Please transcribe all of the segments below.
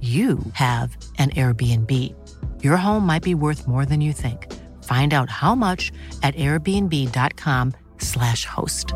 you have an Airbnb. Your home might be worth more than you think. Find out how much at airbnb.com/slash host.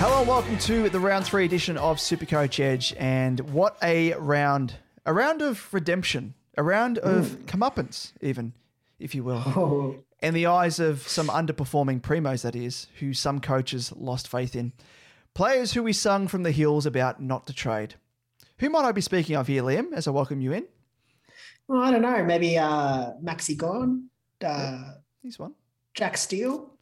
Hello and welcome to the round three edition of Supercoach Edge. And what a round! A round of redemption, a round of comeuppance, even, if you will. Oh, In the eyes of some underperforming primos, that is, who some coaches lost faith in. Players who we sung from the hills about not to trade. Who might I be speaking of here, Liam, as I welcome you in? well, I don't know. Maybe uh, Maxi Gawn, uh, He's one. Jack Steele,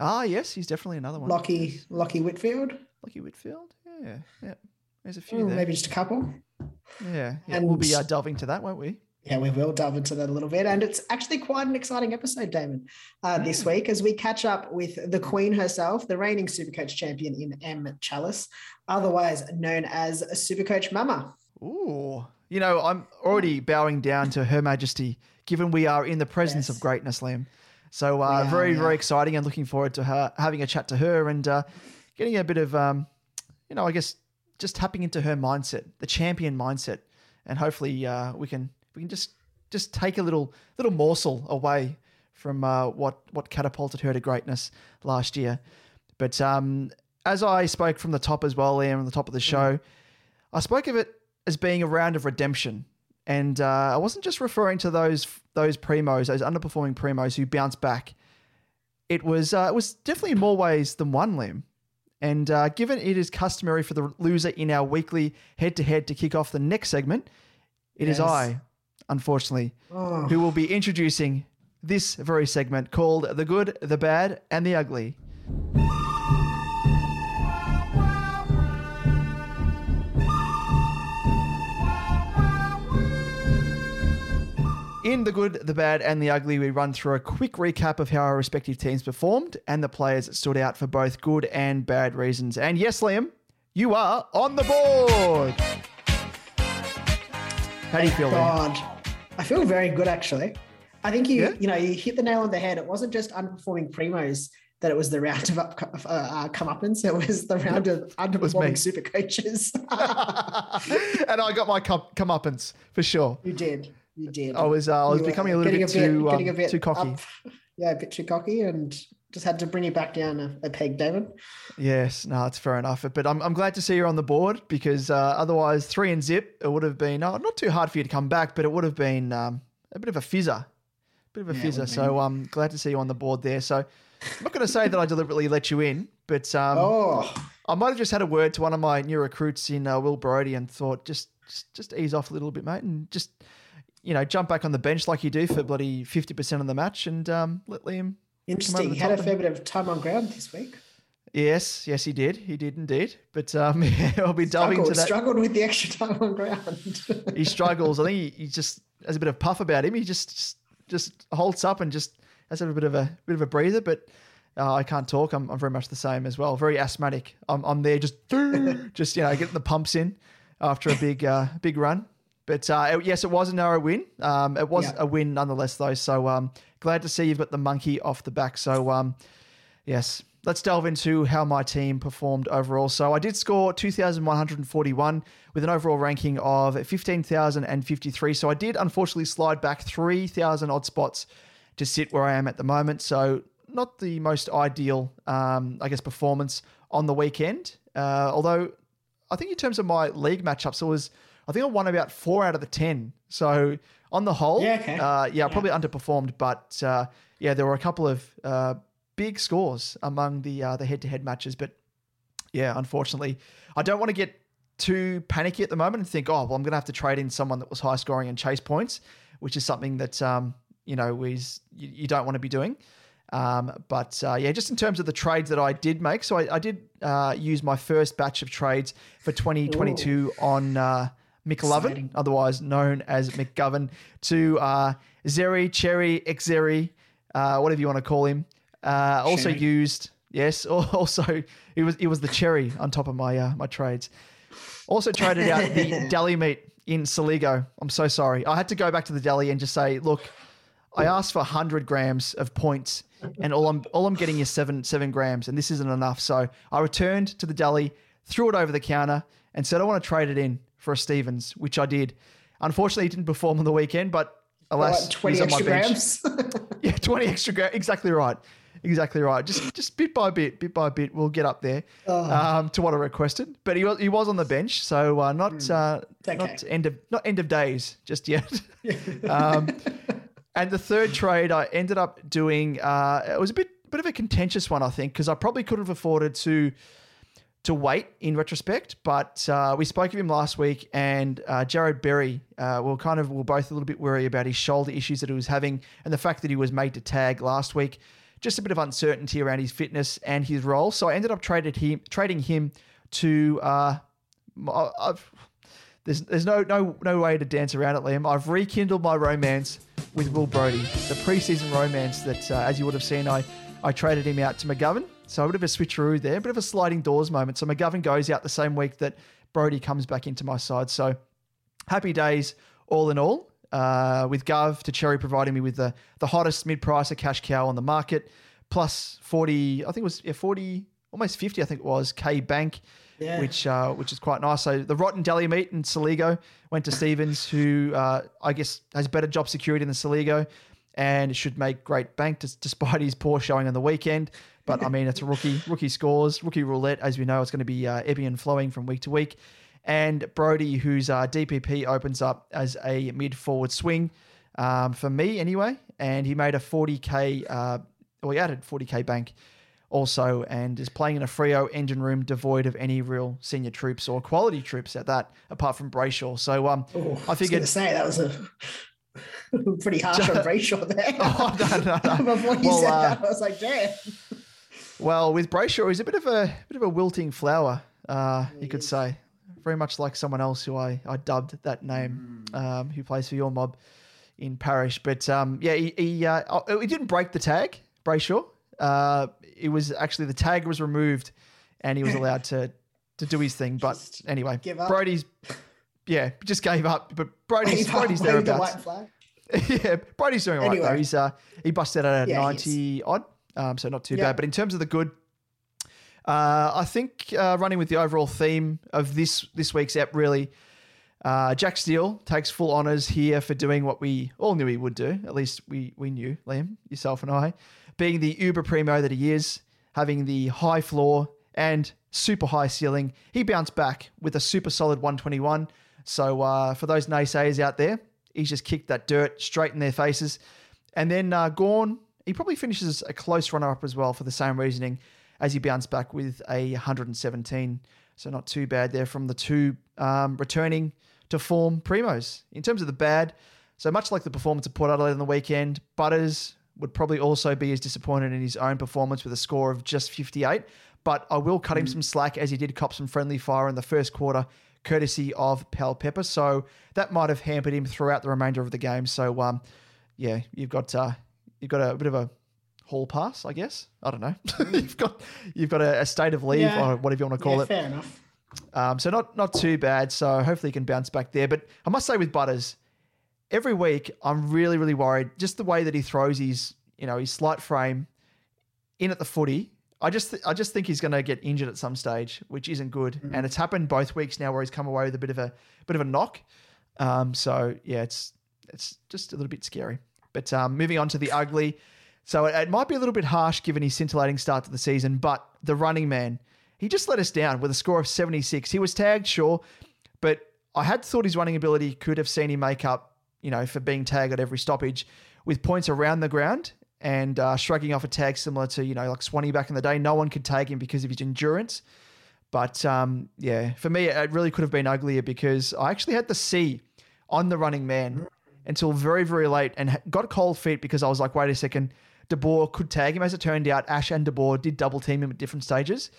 Ah, yes, he's definitely another one. Lachie Lachie Whitfield. Lucky Whitfield. Yeah, yeah. There's a few Oh, there. maybe just a couple. Yeah, yeah. we'll be uh, delving to that, won't we? Yeah, we will delve into that a little bit. And it's actually quite an exciting episode, Damo, uh, this week as we catch up with the Queen herself, the reigning Supercoach champion in Em Challis, otherwise known as Supercoach Mumma. Ooh. You know, I'm already bowing down to Her Majesty, given we are in the presence of greatness, Liam. So uh, are, very, we very exciting and looking forward to her having a chat to her and uh, getting a bit of, um, you know, I guess just tapping into her mindset, the champion mindset, and hopefully uh, we can we can just just take a little little morsel away from uh, what what catapulted her to greatness last year. But um, as I spoke from the top as well, Liam, on the top of the show, I spoke of it as being a round of redemption. And uh, I wasn't just referring to those those primos, those underperforming primos who bounced back. It was uh, it was definitely in more ways than one limb. And uh, given it is customary for the loser in our weekly head to head to kick off the next segment, it is Yes. I, unfortunately, Oh, who will be introducing this very segment called The Good, the Bad, and the Ugly. In The Good, the Bad, and the Ugly, we run through a quick recap of how our respective teams performed and the players that stood out for both good and bad reasons. And yes, Liam, you are on the board. How do you feel, Liam? I feel very good, actually. I think you, Yeah? you know, you hit the nail on the head. It wasn't just underperforming primos that it was the round of up, uh, uh, comeuppance. It was the round of underperforming super coaches. and I got my come, comeuppance for sure. you did. You did. I was uh, I was You becoming a little getting bit, too um, too cocky. up- yeah, a bit too cocky, and just had to bring you back down a, a peg, David. Yes, no, it's fair enough. But I'm, I'm glad to see you're on the board because uh, otherwise, three and zip, it would have been uh, not too hard for you to come back, but it would have been um, a bit of a fizzer. bit of a Yeah, fizzer. So I'm glad to see you on the board there. So I'm not going to say that I deliberately let you in, but um, Oh, I might have just had a word to one of my new recruits in uh, Will Brodie and thought, just, just just ease off a little bit, mate, and just you know jump back on the bench like you do for bloody fifty percent of the match, and um, let Liam. Interesting. He had a fair bit of time on ground this week. Yes, yes, he did. He did indeed. But um, I'll be delving into that. struggled with the extra time on ground. He struggles. I think he, he just has a bit of puff about him. He just just, just holds up and just has a bit of a bit of a breather. But uh, I can't talk. I'm, I'm very much the same as well. Very asthmatic. I'm, I'm there just just you know getting the pumps in after a big uh, big run. But uh, yes, it was a narrow win. Um, it was Yeah. a win nonetheless, though. So um, glad to see you've got the monkey off the back. So um, yes, let's delve into how my team performed overall. So I did score 2,141 with an overall ranking of 15,053. So I did unfortunately slide back 3,000 odd spots to sit where I am at the moment. So not the most ideal, um, I guess, performance on the weekend. Uh, although I think in terms of my league matchups, it was I think I won about four out of the ten. So on the whole, Yeah, okay. uh, yeah, I probably underperformed, but uh, yeah, there were a couple of uh, big scores among the uh, the head to head matches. But yeah, unfortunately, I don't want to get too panicky at the moment and think, oh, well, I'm going to have to trade in someone that was high scoring and chase points, which is something that um, you know is you, you don't want to be doing. Um, but uh, yeah, just in terms of the trades that I did make, so I, I did uh, use my first batch of trades for 2022 on uh, McLovin, Exciting. otherwise known as McGovern, to uh, Zeri, Cherry, Xerri, uh, whatever you want to call him. Uh, also Cherry. used, yes, also it was it was the cherry on top of my uh, my trades. Also traded out the deli meat in Soligo. I'm so sorry. I had to go back to the deli and just say, look, I asked for 100 grams of points, and all I'm all I'm getting is seven seven grams, and this isn't enough. So I returned to the deli, threw it over the counter, and said I want to trade it in for a Stevens, which I did. Unfortunately, he didn't perform on the weekend, but alas, Like 20 he's on my extra bench. grams. Yeah, 20 extra grams. Exactly right. Exactly right. Just just bit by bit, bit by bit, we'll get up there Oh. um, to what I requested. But he was he was on the bench, so uh, not uh, Hmm. okay. not end of not end of days just yet. um, and the third trade, I ended up doing. Uh, it was a bit bit of a contentious one, I think, because I probably could have afforded to to wait in retrospect. But uh, we spoke of him last week, and uh, Jarrod Berry, uh, we were kind of we were both a little bit worried about his shoulder issues that he was having, and the fact that he was made to tag last week. Just a bit of uncertainty around his fitness and his role. So I ended up traded him trading him to. Uh, I've, there's there's no no no way to dance around it, Liam. I've rekindled my romance with Will Brodie, the preseason romance that, uh, as you would have seen, I I traded him out to McGovern. So a bit of a switcheroo there, a bit of a sliding doors moment. So McGovern goes out the same week that Brodie comes back into my side. So happy days all in all. Uh, with Gov to Cherry providing me with the the hottest mid pricer cash cow on the market, plus forty, I think it was yeah, forty, almost fifty, I think it was K Bank, Yeah. which uh, which is quite nice. So the rotten deli meat in Soligo went to Stevens, who uh, I guess has better job security than Soligo, and should make great bank despite his poor showing on the weekend. But I mean, it's a rookie, rookie scores, rookie roulette. As we know, it's going to be uh, ebbing and flowing from week to week. And Brodie, whose uh, DPP opens up as a mid forward swing um, for me anyway, and he made a 40k, uh, well, he added 40k bank also, and is playing in a Freo engine room devoid of any real senior troops or quality troops at that, apart from Brayshaw. So um, Oh, I I was going figured to say that was a pretty harsh on Brayshaw there. Oh, no, no, no. Before you Well, said uh, that, I was like, damn. Well, with Brayshaw, he's a bit of a bit of a wilting flower, uh, you could say. Very much like someone else who I, I dubbed that name, um, who plays for your mob in Parish. But um, yeah, he he, uh, oh, he didn't break the tag, Brayshaw. Uh, it was actually the tag was removed, and he was allowed to to do his thing. But anyway, give up. Brodie's yeah, just gave up. But Brodie's Wave Brodie's the thereabouts. white flag. yeah, Brodie's doing all right though. He's uh he busted out at Yeah, ninety odd, um, so not too Yeah. bad. But in terms of the good, uh, I think uh, running with the overall theme of this this week's app really, uh, Jack Steele takes full honours here for doing what we all knew he would do. At least we we knew Liam, yourself, and I, being the uber primo that he is, having the high floor and super high ceiling. He bounced back with a super solid 121. So uh, for those naysayers out there, he's just kicked that dirt straight in their faces. And then uh, Gawn, he probably finishes a close runner up as well for the same reasoning as he bounced back with a 117. So not too bad there from the two um, returning to form primos. In terms of the bad, so much like the performance of Port Adelaide on the weekend, Butters would probably also be as disappointed in his own performance with a score of just 58. But I will cut him some slack as he did cop some friendly fire in the first quarter, courtesy of Powell Pepper. So that might have hampered him throughout the remainder of the game. So um, yeah, you've got uh, you've got a bit of a hall pass, I guess. I don't know. you've got you've got a, a state of leave Yeah. or whatever you want to call yeah, it. fair enough. Um, so not not too bad. So hopefully he can bounce back there. But I must say with Butters, every week I'm really really worried. Just the way that he throws his you know his slight frame in at the footy. I just th- I just think he's going to get injured at some stage, which isn't good. Mm-hmm. And it's happened both weeks now where he's come away with a bit of a bit of a knock. Um, so yeah, it's it's just a little bit scary. But um, moving on to the ugly. So it, it might be a little bit harsh given his scintillating start to the season, but the running man, he just let us down with a score of 76. He was tagged, sure, but I had thought his running ability could have seen him make up, you know, for being tagged at every stoppage with points around the ground and uh, shrugging off a tag similar to, you know, like Swanee back in the day. No one could tag him because of his endurance. But um, yeah, for me, it really could have been uglier because I actually had the C on the running man until very, very late and got cold feet because I was like, wait a second, De Boer could tag him. As it turned out, Ash and De Boer did double team him at different stages.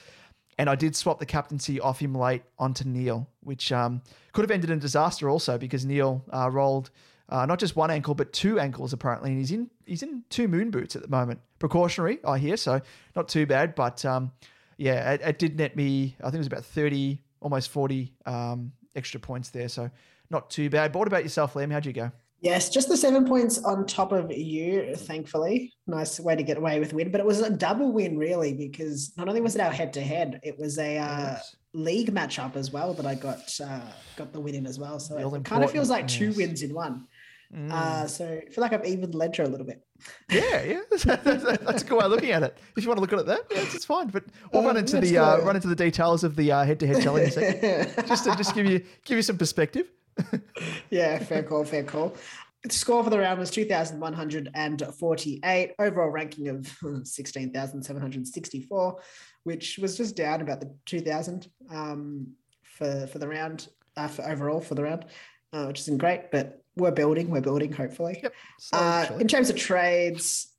And I did swap the captaincy off him late onto Neale, which um, could have ended in disaster also because Neale uh, rolled uh, not just one ankle but two ankles apparently, and he's in he's in two moon boots at the moment, precautionary I hear, so not too bad. But um, yeah, it, it did net me I think it was about thirty, almost forty um, extra points there, so not too bad. But what about yourself, Liam? How'd you go? Yes, just the seven points on top of you, thankfully. Nice way to get away with win, but it was a double win, really, because not only was it our head to head, it was a uh, league matchup as well that I got uh, got the win in as well. So The all it kind of feels like two yes. wins in one. Mm. Uh, so I feel like I've evened ledger a little bit. Yeah, yeah, that's a good way of looking at it. If you want to look at it that, yeah, it's, fine. But we'll Uh, run into the uh, run into the details of the uh, head-to-head challenge in a just to just give you give you some perspective. yeah, fair call, fair call. The Score for the round was 2,148. Overall ranking of 16,764, which was just down about the 2,000 um, for, for the round, uh, for overall for the round, uh, which isn't great, but we're building, we're building, hopefully. Yep. So, Uh, in terms of trades,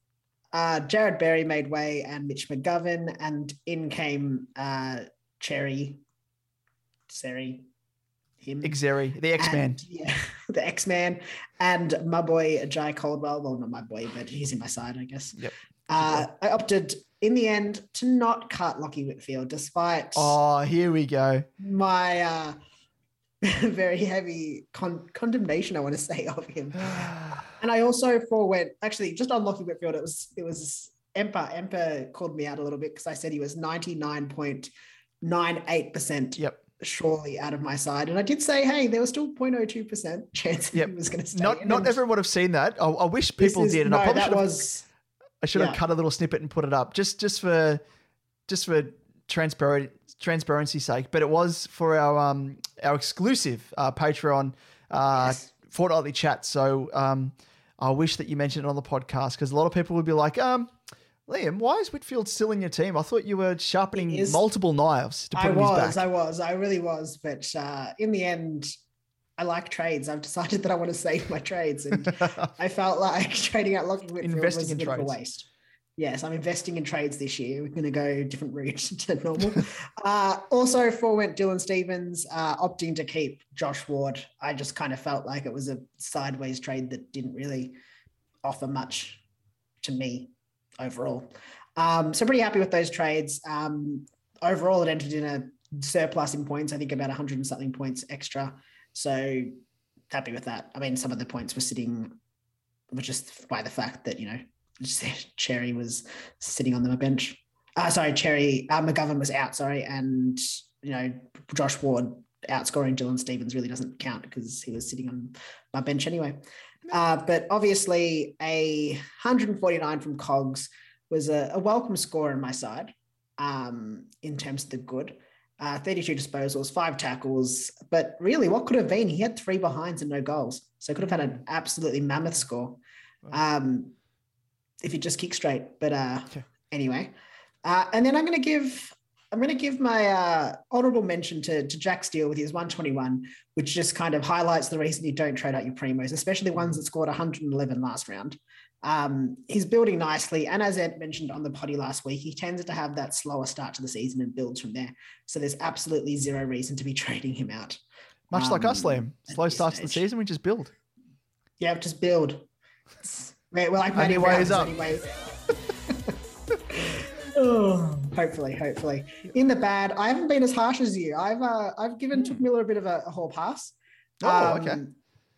uh, Jarrod Berry made way and Mitch McGovern, and in came uh, Cherry, Seri, him. Xerri, the X-Man. Yeah, the X Man, and my boy Jye Caldwell. Well, not my boy, but he's in my side, I guess. Yep. Uh, I opted in the end to not cut Lachie Whitfield, despite Oh, here we go. my uh, very heavy con- condemnation. I want to say of him, and I also forewent actually just on Lachie Whitfield. It was it was Emper. Emper called me out a little bit because I said he was ninety nine point nine eight percent Yep. Surely out of my side. And I did say, hey, there was still 0.02% chance Yep. he was going to stay. Not not everyone would have seen that. I, I wish people is- did, and no, I probably that should have. was I should have cut a little snippet and put it up just just for just for transparent transparency's sake. But it was for our um our exclusive uh, Patreon uh, Yes. fortnightly chat. So um, I wish that you mentioned it on the podcast because a lot of people would be like, um, Liam, why is Whitfield still in your team? I thought you were sharpening is- multiple knives to put I was. I was, I really was. But uh, in the end, I like trades. I've decided that I want to save my trades. And I felt like trading out Lachie Whitfield Investing was a bit of a waste. Yes, I'm investing in trades this year. We're going to go different route to normal. uh, also, forwent Dylan Stevens uh, opting to keep Josh Ward. I just kind of felt like it was a sideways trade that didn't really offer much to me overall. Um, so pretty happy with those trades. Um, overall, it entered in a surplus in points. I think about 100 and something points extra. So happy with that. I mean, some of the points were sitting were just by the fact that you know Cherry was sitting on the bench. Uh, sorry, Cherry uh, McGovern was out. Sorry, and you know Josh Ward outscoring Dylan Stevens really doesn't count because he was sitting on my bench anyway. Uh, but obviously, a 149 from Cogs was a, a welcome score on my side um, in terms of the good. Uh, 32 disposals, five tackles, but really, what could have been? He had three behinds and no goals, so could have had an absolutely mammoth score. Um, if you just kick straight, but uh, Okay. anyway, uh, and then I'm going to give I'm going to give my uh, honorable mention to, to Jack Steele with his 121, which just kind of highlights the reason you don't trade out your primos, especially ones that scored 111 last round. Um, he's building nicely, and as Ed mentioned on the potty last week, he tends to have that slower start to the season and builds from there. So there's absolutely zero reason to be trading him out. Much like us, um, Liam. Slow starts to the season, we just build. Yeah, just build. We're, we're like Only Matty way is up. anyway. Oh, hopefully, hopefully. In the bad, I haven't been as harsh as you. I've uh, I've given Touk Miller a bit of a, a whole pass. Hmm. Oh, okay.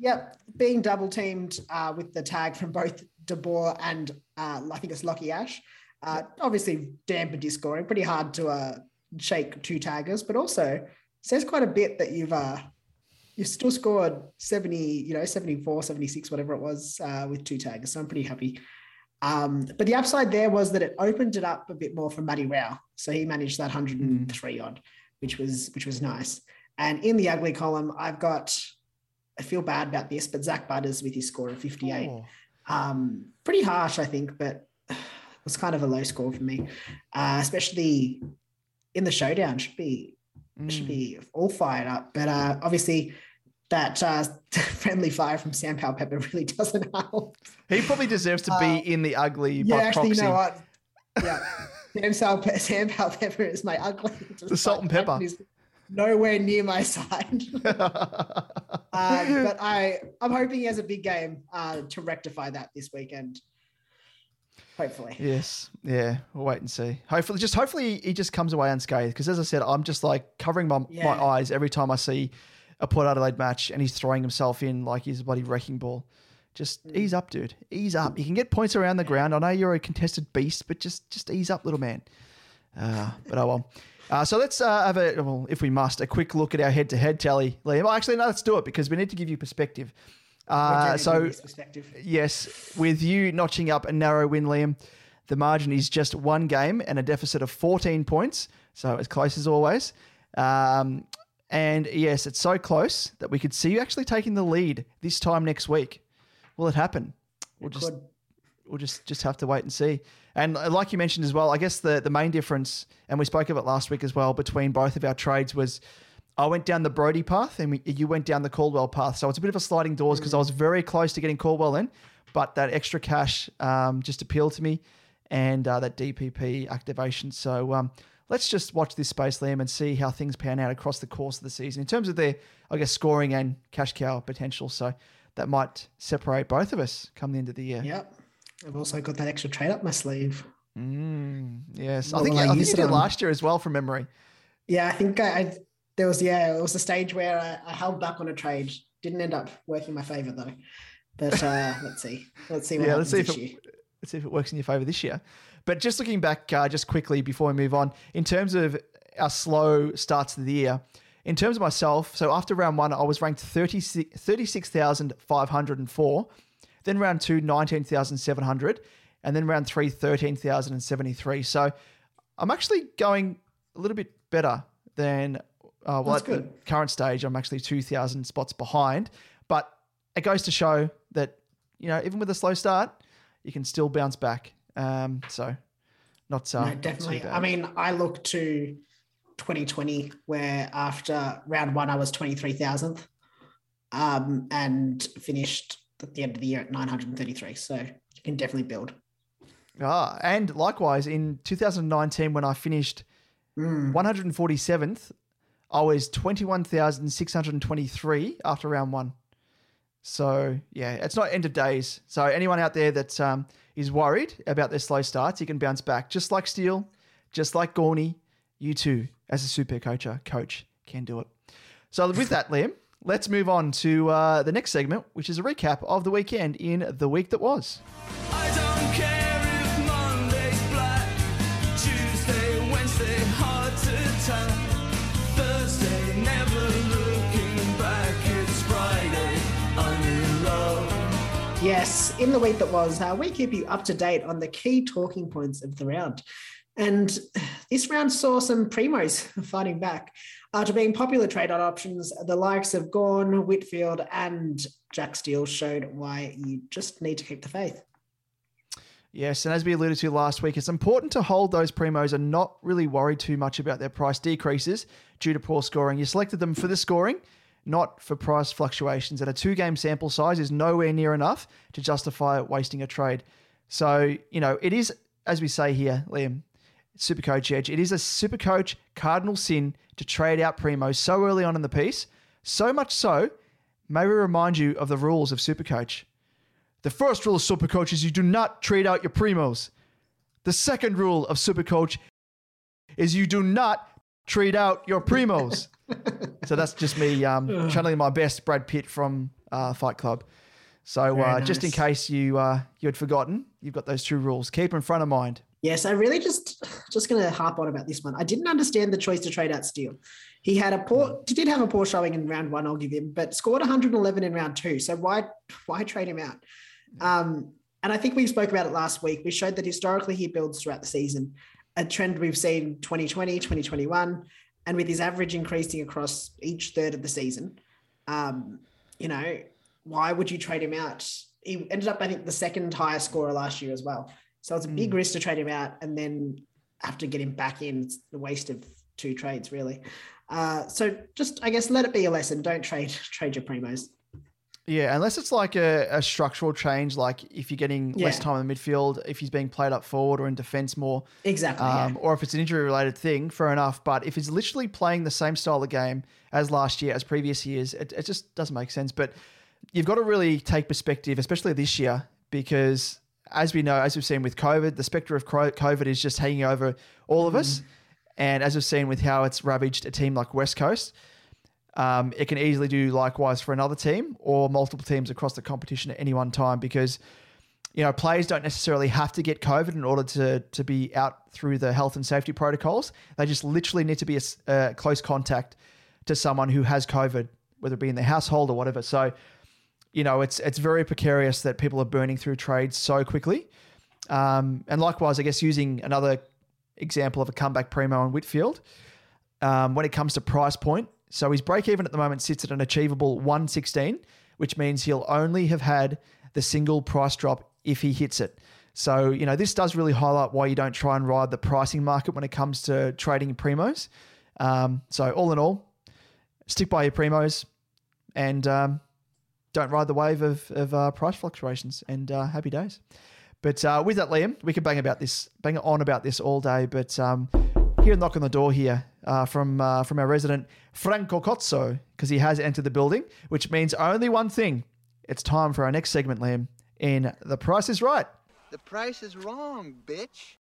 Yep, being double teamed uh, with the tag from both De Boer and uh, I think it's Lachie Ash. Uh, obviously, dampened his scoring. Pretty hard to uh, shake two taggers, but also says quite a bit that you've uh, you still scored 70, you know, 74, 76, whatever it was uh, with two taggers. So I'm pretty happy. Um, but the upside there was that it opened it up a bit more for Matty Rowell. So he managed that 103 odd, which was which was nice. And in the ugly column, I've got I feel bad about this, but Zak Butters with his score of 58. Oh. Um, pretty harsh, I think, but it was kind of a low score for me, uh, especially in the showdown. Should be should be all fired up, but uh, obviously that uh, friendly fire from Sam Powell Pepper really doesn't help. He probably deserves to be Uh, in the ugly Yeah, actually, proxy. you know what? Yeah, Sam, Sal- Sam Powell Pepper is my ugly. The salt and pepper. He's nowhere near my side. uh, but I, I'm hoping he has a big game uh, to rectify that this weekend. Hopefully. Yes, yeah. We'll wait and see. Hopefully, just hopefully he just comes away unscathed. Because as I said, I'm just like covering my, my eyes every time I see a Port Adelaide match, and he's throwing himself in like he's a bloody wrecking ball. Just Mm. ease up, dude. Ease up. You can get points around the ground. I know you're a contested beast, but just just ease up, little man. Uh, but oh well. Uh, so let's uh, have a, well, if we must, a quick look at our head-to-head tally, Liam. Well, actually, no, let's do it because we need to give you perspective. Uh, so perspective. Yes, with you notching up a narrow win, Liam, the margin is just one game and a deficit of 14 points. So as close as always. Um, and yes, it's so close that we could see you actually taking the lead this time next week. Will it happen? We'll just Could. we'll just just have to wait and see. And uh, like you mentioned as well, I guess the the main difference, and we spoke of it last week as well, between both of our trades was. I went down the Brodie path and we, you went down the Caldwell path. So it's a bit of a sliding doors because I was very close to getting Caldwell in, but that extra cash um, just appealed to me and uh, that DPP activation. So um, let's just watch this space, Liam, and see how things pan out across the course of the season in terms of their, I guess, scoring and cash cow potential. So that might separate both of us come the end of the year. Yep. I've also got that extra trade up my sleeve. Yes, I think I I think you it did on? last year as well from memory. Yeah, I think I, I there was yeah, it was a stage where I, I held back on a trade. Didn't end up working my favor though. But uh, let's see. Let's see what Yeah, happens let's see if it, year. let's see if it works in your favor this year. But just looking back, uh, just quickly before we move on, in terms of our slow starts of the year, in terms of myself, so after round one, I was ranked 36 36,504. Then round two, 19,700. And then round three, 13,073. So I'm actually going a little bit better than, uh, well, That's at the current stage, I'm actually 2,000 spots behind. But it goes to show that, you know, even with a slow start, you can still bounce back. Um, so not, uh, No, too definitely. I mean, I look to 2020 where after round one I was 23,000th um, and finished at the end of the year at 933. So you can definitely build. Ah, and likewise in 2019 when I finished Mm. 147th, I was 21,623 after round one. So yeah, it's not end of days. So anyone out there that um, is worried about their slow starts, you can bounce back. Just like Steele, just like Gawny, you too, as a super coacher, coach, can do it. So with that, Liam, let's move on to uh, the next segment, which is a recap of the weekend in the week that was. Yes, in the week that was, uh, we keep you up to date on the key talking points of the round. And this round saw some primos fighting back after being popular trade on options. The likes of Gawn, Whitfield, and Jack Steele showed why you just need to keep the faith. Yes, and as we alluded to last week, it's important to hold those primos and not really worry too much about their price decreases due to poor scoring. You selected them for the scoring, not for price fluctuations. And a two game sample size is nowhere near enough to justify wasting a trade. So, you know, it is, as we say here, Liam, Super Coach Edge, it is a Super Coach cardinal sin to trade out primos so early on in the piece. So much so, may we remind you of the rules of Super Coach. The first rule of super coach is you do not trade out your primos. The second rule of super coach is you do not trade out your primos. so that's just me um, channeling my best Brad Pitt from uh, Fight Club. So uh, Very just in case you uh, you had forgotten, you've got those two rules. Keep in front of mind. Yes, I really just just going to harp on about this one. I didn't understand the choice to trade out Steele. He had a poor, he did have a poor showing in round one. I'll give him, but scored 111 in round two. So why why trade him out? Um, and I think we spoke about it last week. We showed that historically he builds throughout the season, a trend we've seen 2020, 2021, and with his average increasing across each third of the season. Um, you know, why would you trade him out? He ended up, I think, the second highest scorer last year as well. So it's a big risk to trade him out and then have to get him back in. It's the waste of two trades, really. Uh, so just, I guess, let it be a lesson. Don't trade trade your primos. Yeah, unless it's like a, a structural change, like if you're getting less time in the midfield, if he's being played up forward or in defence more, Exactly. um, yeah. or if it's an injury related thing, fair enough. But if he's literally playing the same style of game as last year, as previous years, it, it just doesn't make sense. But you've got to really take perspective, especially this year, because as we know, as we've seen with COVID, the spectre of COVID is just hanging over all of us. And as we've seen with how it's ravaged a team like West Coast, um, it can easily do likewise for another team or multiple teams across the competition at any one time because you know players don't necessarily have to get COVID in order to to be out through the health and safety protocols. They just literally need to be a, a close contact to someone who has COVID, whether it be in their household or whatever. So you know it's it's very precarious that people are burning through trades so quickly. Um, and likewise, I guess using another example of a comeback primo on Whitfield um, when it comes to price point. So his break even at the moment sits at an achievable 116, which means he'll only have had the single price drop if he hits it. So, you know, this does really highlight why you don't try and ride the pricing market when it comes to trading primos. Um, so, all in all, stick by your primos and um, don't ride the wave of, of uh, price fluctuations and uh, happy days. But uh, with that, Liam, we could bang about this, bang on about this all day. But um, here, a knock on the door here uh, from uh, from our resident Franco Cozzo because he has entered the building, which means only one thing: it's time for our next segment, Liam. In the Price is Right. The price is wrong, bitch.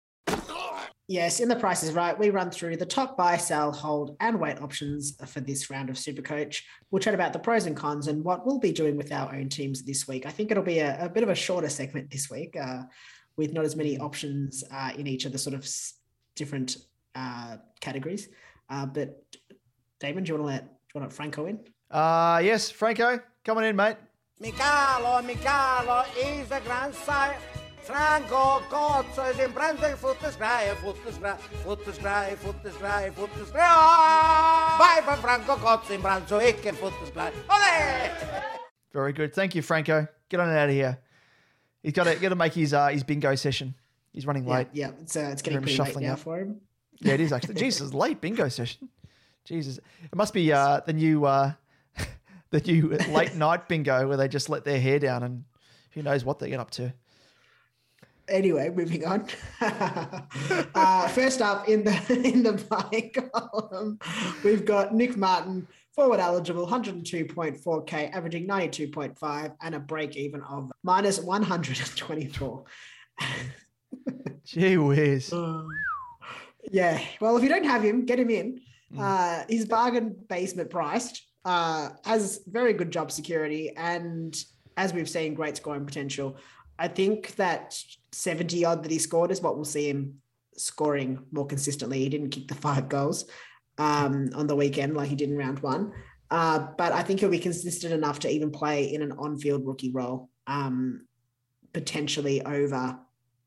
Yes, in the price is right. We run through the top buy, sell, hold, and wait options for this round of Supercoach. We'll chat about the pros and cons and what we'll be doing with our own teams this week. I think it'll be a, a bit of a shorter segment this week, uh, with not as many options uh, in each of the sort of different uh, categories. Uh, but Damo, do you want to let do you want to let Franco in? Uh, yes, Franco, come on in, mate. Micalo, Micalo is a grand sire. Franco Cozzo is in branding foot is cry, foot is cry, foot is cry, foot is cry, foot is cry. Bye for Franco Cozzo in brand so icke foot is cry. Ole! Very good. Thank you, Franco. Get on out of here. He's got to got to make his uh, his bingo session. He's running late. yeah, it's uh, it's getting him pretty late shuffling now up. for him. Yeah, it is actually. Jesus, late bingo session. Jesus, it must be uh, the new uh, the new late night bingo where they just let their hair down and who knows what they get up to. Anyway, moving on. uh, first up in the in the buying column, we've got Nick Martin, forward eligible, 102.4k, averaging 92.5, and a break even of minus 124. Gee whiz. Yeah, well, if you don't have him, get him in. Uh, he's bargain basement priced, uh, has very good job security, and as we've seen, great scoring potential. I think that 70 odd that he scored is what we'll see him scoring more consistently. He didn't kick the five goals um, on the weekend like he did in round one. Uh, but I think he'll be consistent enough to even play in an on field rookie role, um, potentially over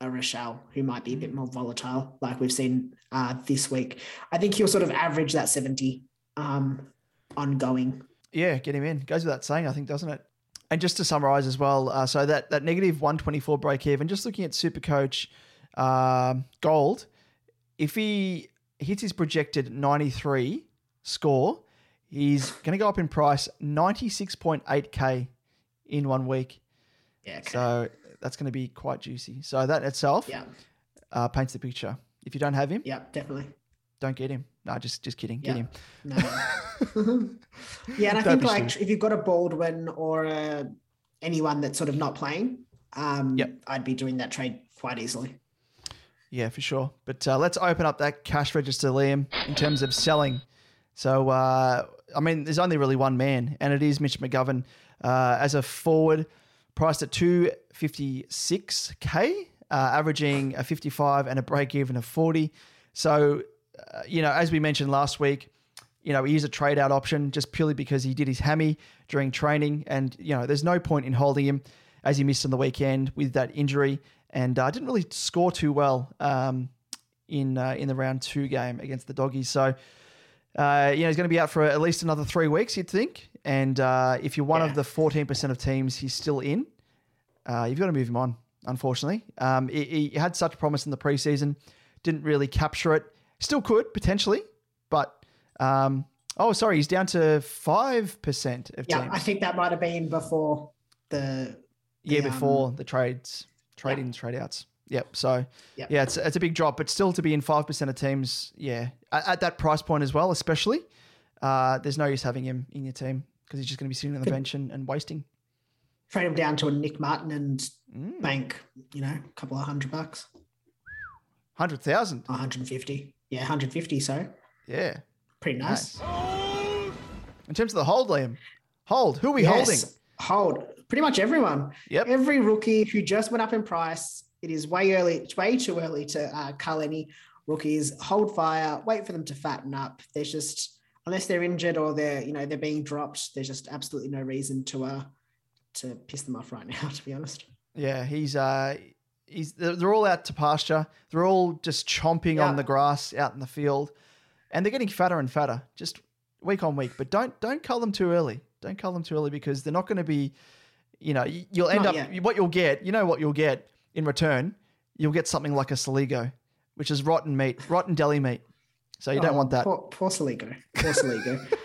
a Rachele, who might be a bit more volatile, like we've seen uh, this week. I think he'll sort of average that 70 um, ongoing. Yeah, get him in. Goes without saying, I think, doesn't it? And just to summarize as well, uh, so that, that negative 124 break even, just looking at Supercoach um, Gold, if he hits his projected 93 score, he's going to go up in price 96.8K in one week. Yeah. Okay. So that's going to be quite juicy. So that itself yeah. uh, paints the picture. If you don't have him, Yeah. Definitely. don't get him. No, just just kidding. Get him. No. yeah, and I think like if you've got a Baldwin or uh, anyone that's sort of not playing, um, Yep. I'd be doing that trade quite easily. Yeah, for sure. But uh, let's open up that cash register, Liam, in terms of selling. So, uh, I mean, there's only really one man, and it is Mitch McGovern uh, as a forward, priced at 256k. uh, averaging a 55 and a break even of 40. So, uh, you know, as we mentioned last week, you know, he is a trade out option just purely because he did his hammy during training. And, you know, there's no point in holding him as he missed on the weekend with that injury and uh, didn't really score too well um, in uh, in the round two game against the Doggies. So, uh, you know, he's going to be out for at least another three weeks, you'd think. And uh, if you're one of the 14% of teams he's still in, uh, you've got to move him on, unfortunately. Um, he, he had such promise in the preseason, didn't really capture it. Still could, potentially, but. Um, oh, sorry, he's down to 5% of teams. Yeah, teams. I think that might have been before the Yeah, the, um, before the trades, trade ins, trade outs. Yep. So Yep. yeah, it's it's a big drop, but still to be in five percent of teams, yeah, at, at that price point as well, especially, uh, there's no use having him in your team because he's just going to be sitting on the bench and, and wasting. Trade him down to a Nick Martin and Mm. bank, you know, a couple of hundred bucks, Hundred thousand. 150. Yeah, 150. So Yeah. pretty nice. In terms of the hold, Liam, hold. Who are we Yes, holding? Hold. Pretty much everyone. Yep. Every rookie who just went up in price. It is way early. It's way too early to uh, cull any rookies. Hold fire. Wait for them to fatten up. There's just unless they're injured or they're you know they're being dropped. There's just absolutely no reason to uh to piss them off right now. To be honest. Yeah, he's uh, he's they're all out to pasture. They're all just chomping Yeah. on the grass out in the field, and they're getting fatter and fatter just week on week. But don't don't cull them too early. Don't cull them too early because they're not going to be, you know, you'll end Not up yet. what you'll get. You know what you'll get in return. You'll get something like a Soligo, which is rotten meat, rotten deli meat. So you don't Oh, want that. Poor, poor Soligo. Poor Soligo.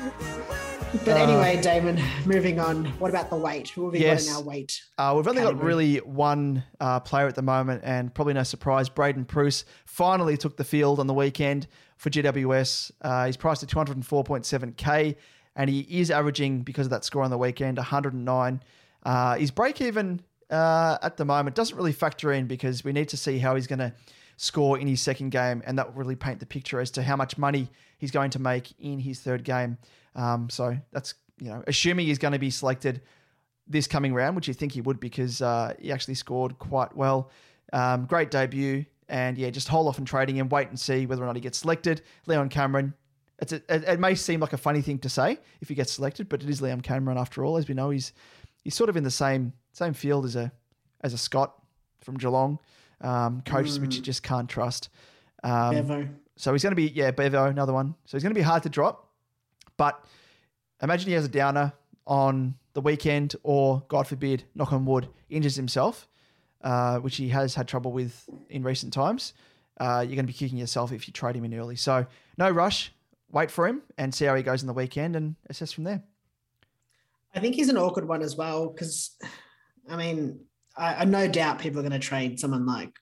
but Uh, anyway, Damo, moving on. What about the weight? Who have we Yes. got in our weight? Uh, we've only got really one uh, player at the moment, and probably no surprise, Braden Preuss finally took the field on the weekend for GWS. Uh, he's priced at 204.7k, and he is averaging, because of that score on the weekend, 109. Uh, his break even uh, at the moment doesn't really factor in because we need to see how he's going to score in his second game, and that will really paint the picture as to how much money he's going to make in his third game. Um, so that's you know, assuming he's going to be selected this coming round, which you think he would because uh, he actually scored quite well. Um, great debut, and yeah, just hold off on trading him, wait and see whether or not he gets selected. Leon Cameron. It's a, it, it may seem like a funny thing to say if he gets selected, but it is Leon Cameron after all. As we know, he's he's sort of in the same same field as a as a Scott from Geelong, um, coaches which you just can't trust. Um, Bevo. so he's going to be, yeah, Bevo, another one. So he's going to be hard to drop. But imagine he has a downer on the weekend or, God forbid, knock on wood, injures himself, uh, which he has had trouble with in recent times. Uh, you're going to be kicking yourself if you trade him in early. So no rush. Wait for him and see how he goes in the weekend and assess from there. I think he's an awkward one as well because, I mean, I, I no doubt people are going to trade someone like,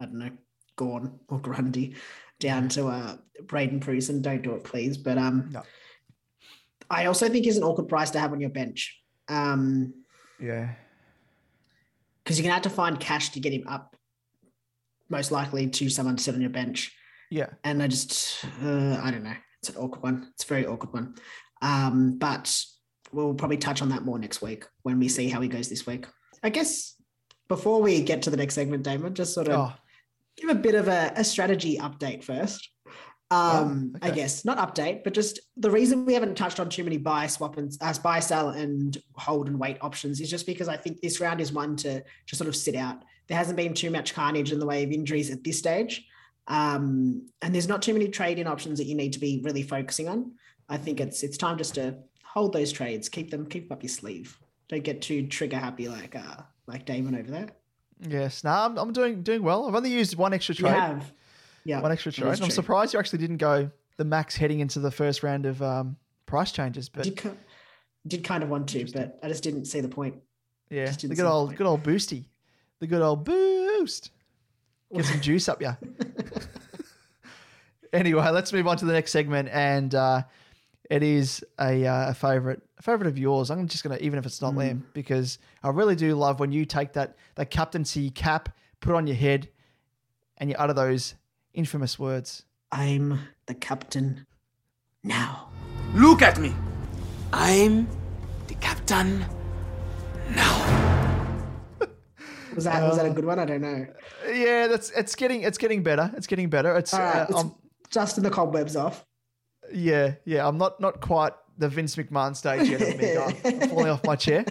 I don't know, Gawn or Grundy down to uh, Braden Preuss and don't do it, please. But um, No. I also think he's an awkward price to have on your bench um, Yeah. because you're going to have to find cash to get him up, most likely to someone to sit on your bench. Yeah. and I just uh, I don't know. It's an awkward one. It's a very awkward one. Um, but we'll probably touch on that more next week when we see how he goes this week. I guess before we get to the next segment, Damo, just sort of Oh, give a bit of a, a strategy update first. Um, Oh, I guess not update, but just the reason we haven't touched on too many buy swap and uh, buy sell and hold and wait options is just because I think this round is one to just sort of sit out. There hasn't been too much carnage in the way of injuries at this stage. Um, and there's not too many trade-in options that you need to be really focusing on. I think it's it's time just to hold those trades, keep them, keep up your sleeve. Don't get too trigger happy like uh like Damo over there. yes. No, I'm, I'm doing doing well. I've only used one extra You trade. have, yeah, one extra trade. I'm surprised you actually didn't go the max heading into the first round of um, price changes, but did, did kind of want to, but I just didn't see the point. yeah, the good see the old good old boosty, the good old boost. Get some juice up, yeah. anyway, let's move on to the next segment, and uh, it is a, uh, a favorite, a favorite of yours. I'm just gonna, even if it's not Mm. Liam, because I really do love when you take that that captaincy cap, put it on your head, and you utter those infamous words. I'm the captain now. Look at me. I'm the captain now. Was that was that a good one? I don't know. Yeah, that's it's getting it's getting better. It's getting better. It's, All right, uh, it's I'm- dusting the cobwebs off. yeah, yeah. I'm not not quite the Vince McMahon stage yet of me. I'm falling off my chair.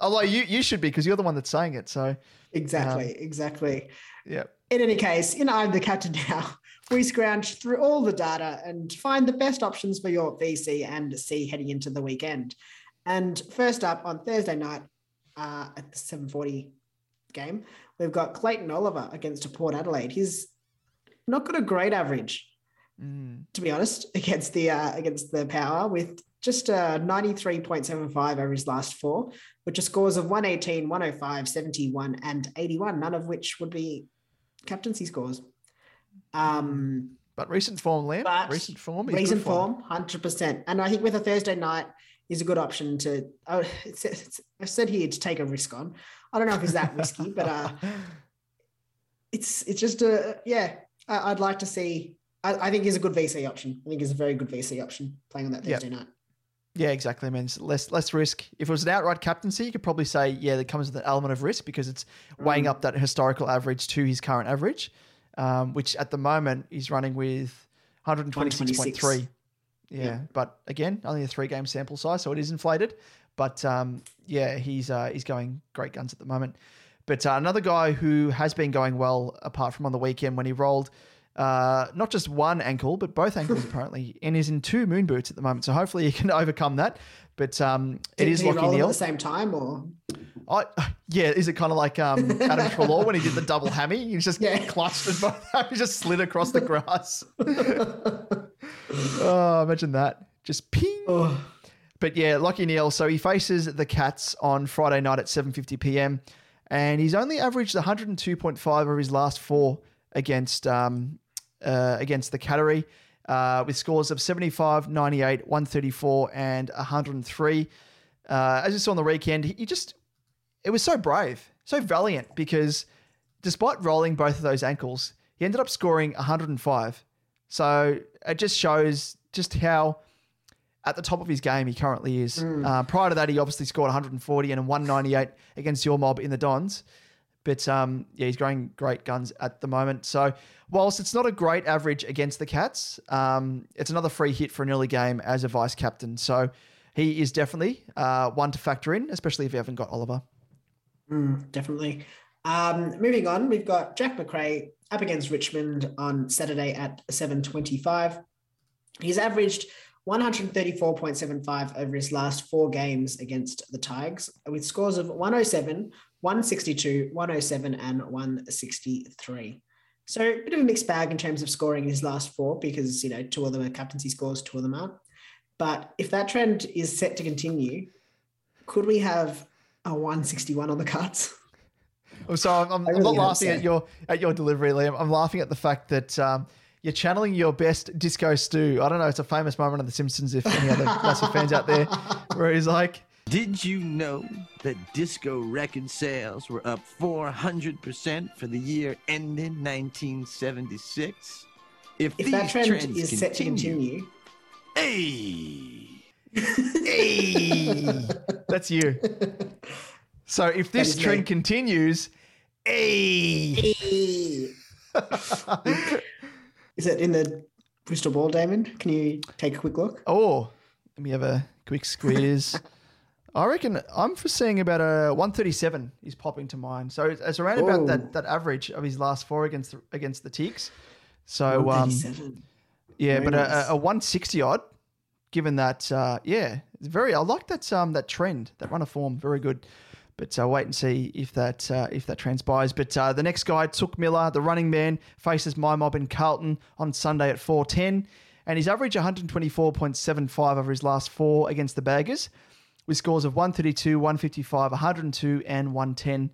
Although you you should be because you're the one that's saying it. So Exactly, Um, exactly. yeah. In any case, you know, I'm the captain now. We scrounge through all the data and find the best options for your VC and C heading into the weekend. And first up on Thursday night uh, at the 7:40 game, we've got Clayton Oliver against Port Adelaide. He's not got a great average, Mm. to be honest, against the uh, against the Power with just a 93.75 over his last four, which are scores of 118, 105, 71, and 81, none of which would be captaincy scores. Um, But recent form, Liam. But recent form. is recent form. hundred percent. And I think with a Thursday night is a good option to. Oh, it's, it's, I've said here to take a risk on. I don't know if it's that risky, but uh, it's it's just a yeah. I, I'd like to see. I, I think he's a good VC option. I think he's a very good VC option playing on that Yep. Thursday night. Yeah, exactly. I mean, it's less less risk. If it was an outright captaincy, you could probably say, yeah, there comes with an element of risk because it's weighing up that historical average to his current average, um, which at the moment he's running with 126.3. Yeah, Yeah. but again, only a three game sample size, so it is inflated. But um, yeah, he's uh, he's going great guns at the moment. But uh, another guy who has been going well, apart from on the weekend when he rolled uh, not just one ankle, but both ankles apparently, and is in two moon boots at the moment. So hopefully he can overcome that. But um, it is Lockie them at the same time, or I, yeah, is it kind of like um, Adam Treloar when he did the double hammy? He just Yeah. clutched and both he just slid across the grass. oh, imagine that. Just ping. oh, But yeah, Lachie Neale. So he faces the Cats on Friday night at 7:50 p.m. and he's only averaged 102.5 of his last four against um, uh, against the Cattery, uh, with scores of 75, 98, 134, and 103. Uh, as you saw on the weekend, he just it was so brave, so valiant because despite rolling both of those ankles, he ended up scoring 105. So it just shows just how at the top of his game he currently is. Uh, prior to that, he obviously scored 140 and a 198 against your mob in the Dons. But um, yeah, he's growing great guns at the moment. So whilst it's not a great average against the Cats, um, it's another free hit for an early game as a vice captain. So he is definitely uh, one to factor in, especially if you haven't got Oliver. Mm, definitely. Um, moving on, we've got Jack Macrae up against Richmond on Saturday at 7.25. He's averaged 134.75 over his last four games against the Tigers with scores of 107, 162, 107 and 163. So a bit of a mixed bag in terms of scoring his last four because, you know, two of them are captaincy scores, two of them aren't. But if that trend is set to continue, could we have a 161 on the cards? Oh, So I'm, I'm, really not laughing so. at your at your delivery, Liam. I'm laughing at the fact that um, you're channeling your best disco stew. I don't know. It's a famous moment of The Simpsons. If any other classic fans out there, where he's like, Did you know that disco record sales were up 400% for the year ending 1976? If these that trend trends is set to continue, Hey! "Hey, that's you." So if this is me. trend continues, hey, is it in the crystal ball, Damon? Can you take a quick look? oh, let me have a quick squeeze. I reckon I'm foreseeing about a 137 is popping to mind. So it's, it's around about that, that average of his last four against the, against the Ticks. So um, Yeah, Very but nice. a, a 160 odd, given that, uh, yeah, it's very. I like that um that trend, that run of form, very good. But uh, wait and see if that uh, if that transpires. But uh, the next guy, Touk Miller, the running man, faces my mob in Carlton on Sunday at 4:10, and he's averaged 124.75 over his last four against the Baggers, with scores of 132, 155, 102, and 110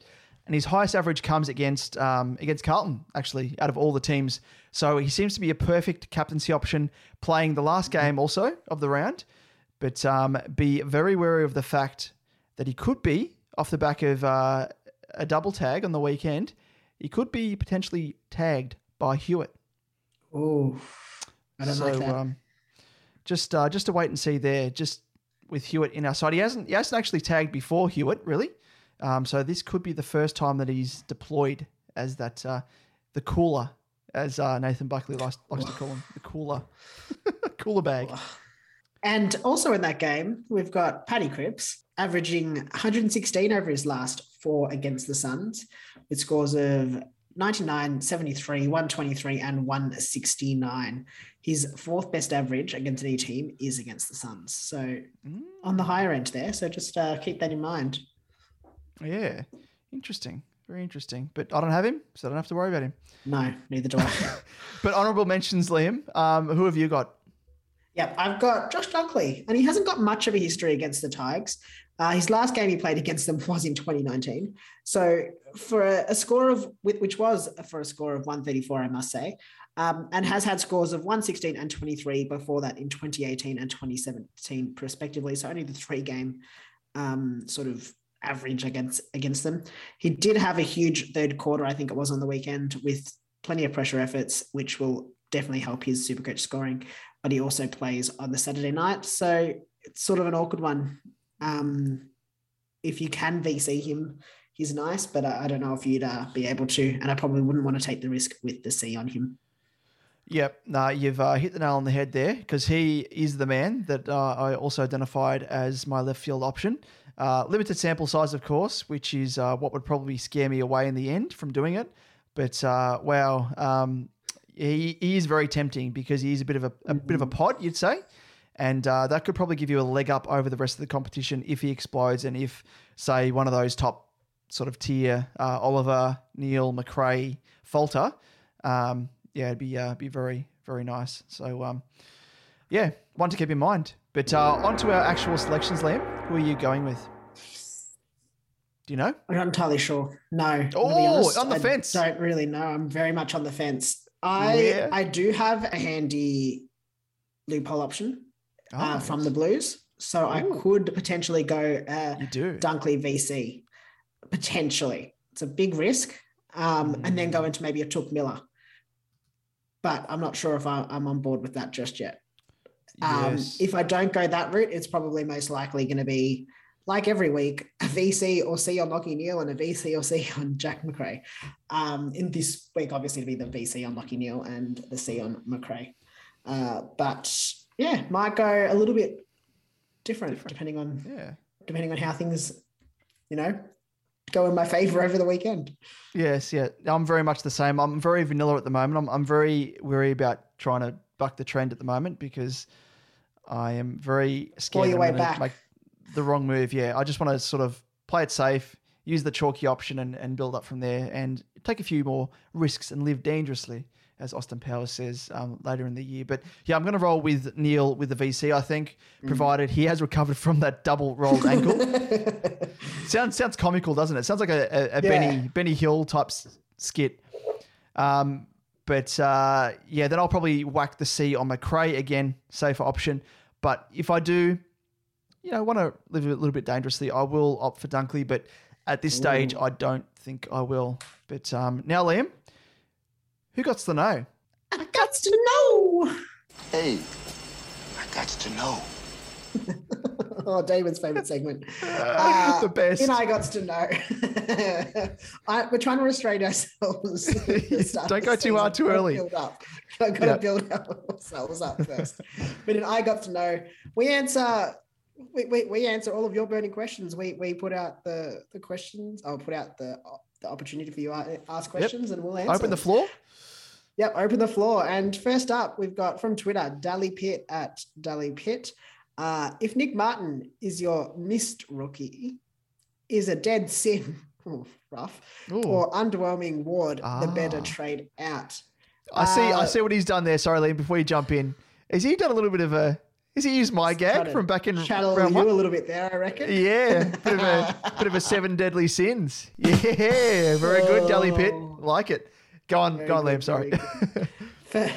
and his highest average comes against um, against Carlton, actually, out of all the teams. So he seems to be a perfect captaincy option, playing the last game also of the round. But um, be very wary of the fact that he could be off the back of uh, a double tag on the weekend. He could be potentially tagged by Hewitt. Oh, I don't so like that. um, just uh, just to wait and see there. Just with Hewitt in our side, he hasn't he hasn't actually tagged before Hewitt really. Um, so this could be the first time that he's deployed as that uh, the cooler, as uh, Nathan Buckley likes, likes to call him, the cooler, cooler bag. And also in that game, we've got Paddy Cripps averaging 116 over his last four against the Suns, with scores of 99, 73, 123, and 169. His fourth best average against any team is against the Suns. So on the higher end there. So just uh, keep that in mind. Yeah, interesting, very interesting. But I don't have him, so I don't have to worry about him. No, neither do I. But honourable mentions, Liam. Um, who have you got? Yep, I've got Josh Dunkley, and he hasn't got much of a history against the Tigers. Uh, his last game he played against them was in 2019. So for a, a score of which was for a score of 134, I must say, um, and has had scores of 116 and 23 before that in 2018 and 2017 respectively. So only the three game um, sort of average against against them. He did have a huge third quarter, I think it was on the weekend, with plenty of pressure efforts, which will definitely help his Supercoach scoring. But he also plays on the Saturday night, so it's sort of an awkward one. Um, if you can VC him, he's nice, but I, I don't know if you'd uh, be able to, and I probably wouldn't want to take the risk with the C on him. Yep, no, you've uh, hit the nail on the head there because he is the man that uh, I also identified as my left field option. Uh, limited sample size, of course, which is uh, what would probably scare me away in the end from doing it. But uh, wow, um, he, he is very tempting because he is a bit of a, a bit of a pod, you'd say, and uh, that could probably give you a leg up over the rest of the competition if he explodes and if, say, one of those top sort of tier uh, Oliver, Neale, Macrae, Falter, um, yeah, it'd be uh, be very very nice. So um, yeah, one to keep in mind. But uh, on to our actual selections, Liam. Who are you going with? Do you know? I'm not entirely sure. No. I'm gonna be Oh, honest, on the I fence. Don't really know. I'm very much on the fence. I Yeah. I do have a handy loophole option uh, Oh, from the Blues, so I could potentially go uh, You do. Dunkley VC. Potentially, it's a big risk, um, and then go into maybe a Touk Miller. But I'm not sure if I, I'm on board with that just yet. Um, Yes. if I don't go that route, it's probably most likely going to be like every week a VC or C on Lachie Neale and a VC or C on Jack Macrae. Um, in this week, obviously, to be the VC on Lachie Neale and the C on Macrae. Uh, but yeah, might go a little bit different, depending on yeah. depending on how things, you know, go in my favor over the weekend. Yes, yeah. I'm very much the same. I'm very vanilla at the moment. I'm, I'm very wary about trying to buck the trend at the moment because I am very scared your that way back. make the wrong move. Yeah, I just want to sort of play it safe, use the chalky option, and, and build up from there, and take a few more risks and live dangerously, as Austin Powers says um, later in the year. But yeah, I'm going to roll with Neale with the VC. I think, Mm. provided he has recovered from that double rolled ankle. sounds sounds comical, doesn't it? Sounds like a, a, a Yeah. Benny Benny Hill type skit. Um, but uh, yeah, then I'll probably whack the C on Macrae again, safer option. But if I do, you know, want to live a little bit dangerously, I will opt for Dunkley. But at this stage, I don't think I will. But um, now, Liam, who got to know? I got to know. Hey, I got to know. oh, David's favorite segment. Uh, the best. And I got to know. I, we're trying to restrain ourselves. at the start of Don't go too hard season. too Gotta early. Build up. Got to Yeah. build ourselves up first. but in I got to know, we answer. We, we, we answer all of your burning questions. We we put out the the questions. I'll put out the the opportunity for you to ask questions, and we'll answer. Open the floor. Yep, open the floor. And first up, we've got from Twitter, Dally Pitt at Dally Pitt. Uh, if Nick Martin is your missed rookie, is a dead Sinn, rough, Ooh. or underwhelming Ward the better Ah. trade out? I see. I Uh, see what he's done there. Sorry, Liam. Before you jump in, has he done a little bit of a? Has he used my gag from back in channel round you one? a little bit there, I reckon. Yeah, bit of a bit of a seven deadly sins. Yeah, very good, Dally Pitt. Like it. Go on, go on, good, Liam. Sorry. for,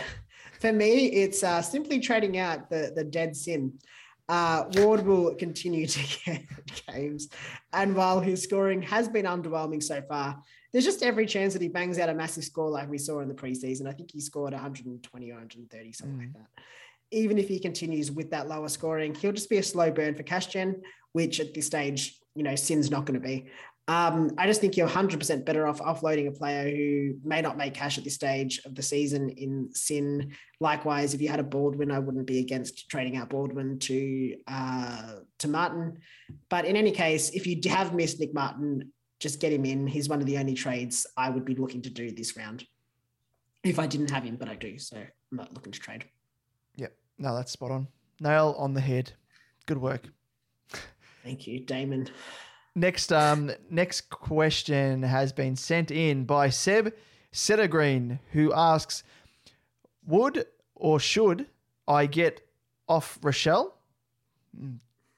for me, it's uh, simply trading out the, the dead sin. Uh, Ward will continue to get games. And while his scoring has been underwhelming so far, there's just every chance that he bangs out a massive score like we saw in the preseason. I think he scored 120 or 130, something like that. Even if he continues with that lower scoring, he'll just be a slow burn for cash gen, which at this stage, you know, Sinn's not going to be. Um, I just think you're 100% better off offloading a player who may not make cash at this stage of the season in Sinn. Likewise, if you had a Baldwin, I wouldn't be against trading out Baldwin to uh, to Martin. But in any case, if you have missed Nick Martin, just get him in. He's one of the only trades I would be looking to do this round. If I didn't have him, but I do, so I'm not looking to trade. Yep. No, that's spot on. Nail on the head. Good work. Thank you, Damon. Next, um, next question has been sent in by Seb Settergreen, who asks, "Would or should I get off Rachele?" Hmm,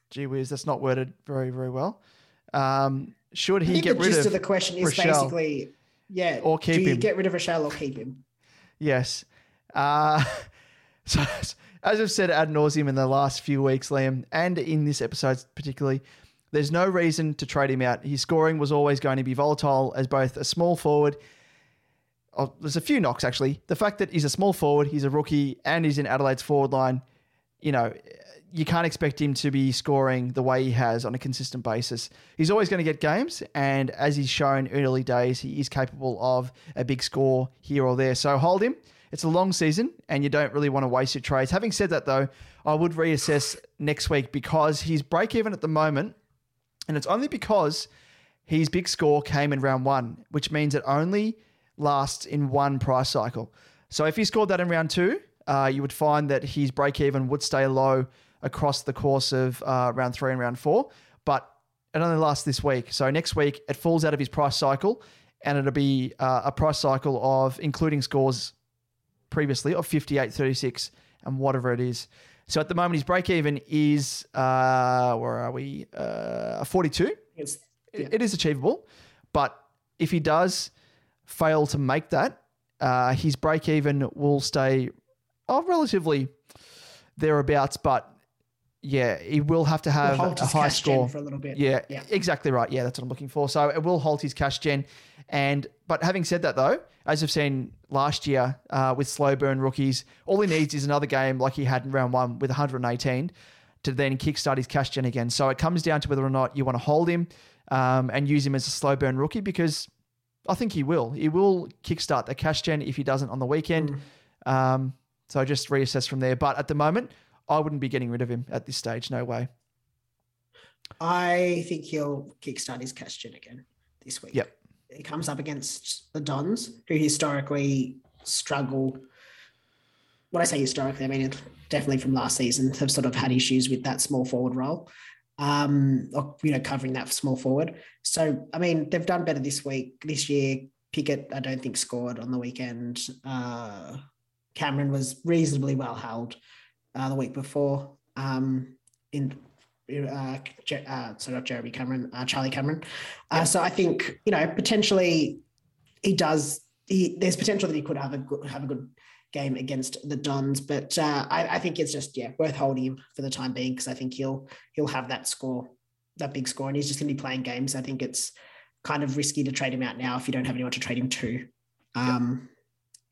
Gee whiz, that's not worded very, very well. Um, should he get the rid gist of, of the question is Rachele? basically, yeah, Or keep do you him. get rid of Rachele or keep him? Yes. Uh, so, as I've said ad nauseum in the last few weeks, Liam, and in this episode particularly, there's no reason to trade him out. His scoring was always going to be volatile as both a small forward. Oh, there's a few knocks actually. The fact that he's a small forward, he's a rookie, and he's in Adelaide's forward line, you know, you can't expect him to be scoring the way he has on a consistent basis. He's always going to get games, and as he's shown early days, he is capable of a big score here or there. So hold him. It's a long season, and you don't really want to waste your trades. Having said that, though, I would reassess next week because he's break even at the moment, and it's only because his big score came in round one, which means it only lasts in one price cycle. So if he scored that in round two, uh, you would find that his break even would stay low across the course of uh, round three and round four. But it only lasts this week. So next week, it falls out of his price cycle, and it'll be uh, a price cycle of including scores previously of 58, 36, and whatever it is. So at the moment, his break even is, uh, where are we? Uh, 42. It's, It- it is achievable. But if he does fail to make that, uh, his break even will stay oh, relatively thereabouts. But yeah, he will have to have a high score for a little bit. Yeah, Yeah. exactly right. Yeah, that's what I'm looking for. So it will hold his cash gen. And but having said that, though, as we've seen last year uh, with slow burn rookies, all he needs is another game like he had in round one with 118 to then kickstart his cash gen again. So it comes down to whether or not you want to hold him um, and use him as a slow burn rookie because I think he will. He will kickstart the cash gen if he doesn't on the weekend. Um, so just reassess from there. But at the moment, I wouldn't be getting rid of him at this stage. No way. I think he'll kickstart his cash gen again this week. Yep. He comes up against the Dons, who historically struggle. When I say historically, I mean definitely from last season, have sort of had issues with that small forward role, um, or you know, covering that small forward. So, I mean, they've done better this week, this year. Pickett, I don't think scored on the weekend. Uh, Cameron was reasonably well held uh, the week before. Um, in uh, uh, sorry, not Jeremy Cameron, uh, Charlie Cameron. Uh, so I think you know potentially he does. He there's potential that he could have a good, have a good game against the Dons, but uh, I, I think it's just yeah worth holding him for the time being because I think he'll he'll have that score, that big score, and he's just going to be playing games. I think it's kind of risky to trade him out now if you don't have anyone to trade him to. Um,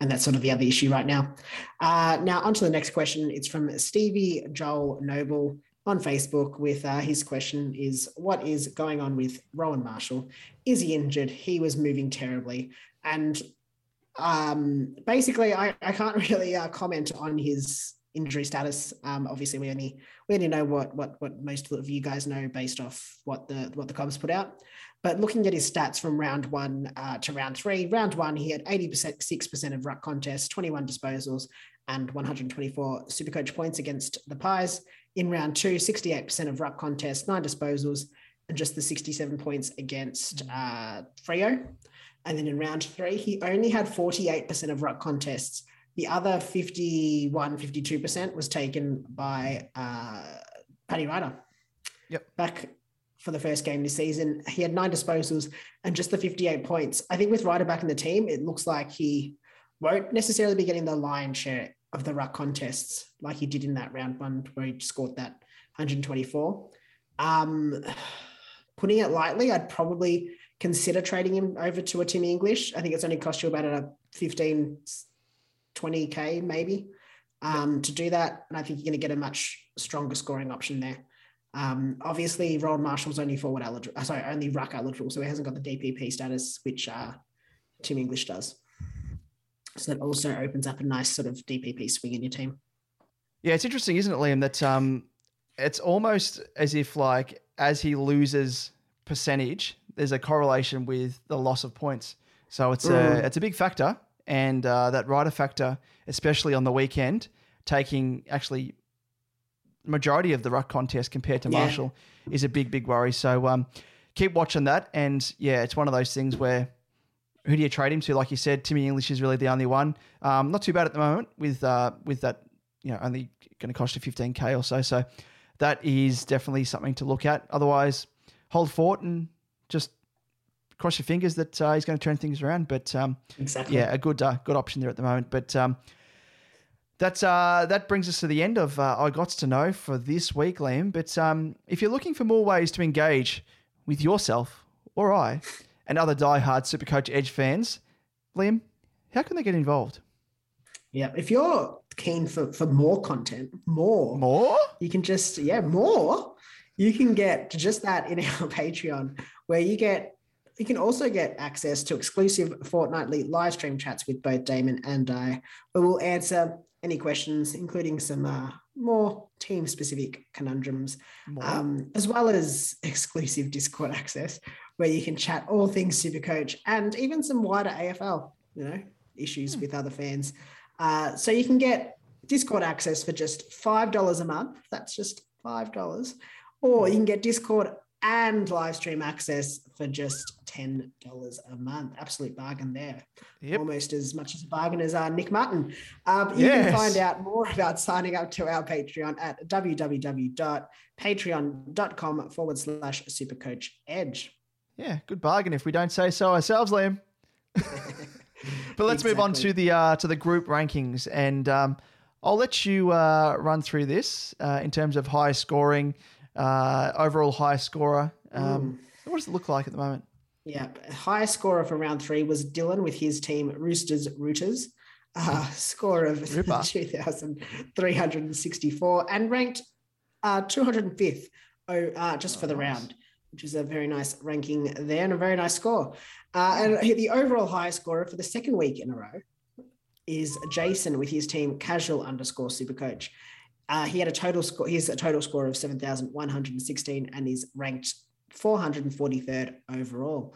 and that's sort of the other issue right now. Uh, now, on to the next question. It's from Stevie Joel Noble on Facebook with uh, his question is what is going on with Rowan Marshall? Is he injured? He was moving terribly. And um, basically, I, I can't really uh, comment on his injury status. Um, obviously, we only we only know what what what most of you guys know based off what the what the Cubs put out. But looking at his stats from round one uh, to round three, round one he had eighty percent, six percent of ruck contests, twenty one disposals, and one hundred twenty four Supercoach points against the Pies. In round two, 68% of ruck contests, nine disposals, and just the 67 points against uh, Freo. And then in round three, he only had 48% of ruck contests. The other 51, 52% was taken by uh, Paddy Ryder. Yep. Back for the first game this season, he had nine disposals and just the 58 points. I think with Ryder back in the team, it looks like he won't necessarily be getting the lion's share of the ruck contests like he did in that round one where he scored that 124. Um, putting it lightly, I'd probably consider trading him over to a Timmy English. I think it's only cost you about a 15, 20K maybe um, to do that. And I think you're going to get a much stronger scoring option there. Um, obviously, Rowan Marshall's only forward eligible. uh, Sorry, only ruck eligible, so he hasn't got the DPP status, which uh, Tim English does. So that also opens up a nice sort of DPP swing in your team. Yeah, it's interesting, isn't it, Liam? That um, it's almost as if like as he loses percentage, there's a correlation with the loss of points. So it's Mm. a it's a big factor, and uh, that Ryder factor, especially on the weekend, taking actually majority of the ruck contest compared to Yeah. Marshall is a big big worry. So um, keep watching that, and yeah, it's one of those things where who do you trade him to? Like you said, Timmy English is really the only one. Um, not too bad at the moment with uh, with that, you know, only going to cost you 15k or so. So that is definitely something to look at. Otherwise, hold fort and just cross your fingers that uh, he's going to turn things around. But um, Exactly. yeah, a good uh, good option there at the moment. But um, that's uh, that brings us to the end of uh, I got to know for this week, Liam. But um, if you're looking for more ways to engage with yourself or I and other diehard Supercoach Edge fans, Liam, how can they get involved? Yeah, if you're keen for for more content, more, More? you can just yeah more. You can get just that in our Patreon, where you get you can also get access to exclusive fortnightly live stream chats with both Damon and I, where we'll answer any questions, including some uh, more team specific conundrums, um, as well as exclusive Discord access, where you can chat all things Supercoach and even some wider AFL, you know, issues with other fans. Uh, so you can get Discord access for just five dollars a month. That's just five dollars, or you can get Discord and live stream access for just ten dollars a month. Absolute bargain there. Yep. Almost as much as a bargain as uh, Nick Martin. Um, you can find out more about signing up to our Patreon at www.patreon.com forward slash supercoach edge. Yeah, good bargain if we don't say so ourselves, Liam. but let's move on to the uh, to the group rankings, and um, I'll let you uh, run through this uh, in terms of high scoring, uh, overall high scorer. Um, What does it look like at the moment? Yeah, highest scorer for round three was Dylan with his team Roosters Rooters, uh, score of 2,364 and ranked uh, 205th oh, uh, just for the round, which is a very nice ranking there and a very nice score. Uh, and the overall highest scorer for the second week in a row is Jason with his team Casual underscore Supercoach. Uh, he had a total score. He has a total score of seven thousand one hundred and sixteen, and is ranked four hundred and forty third overall.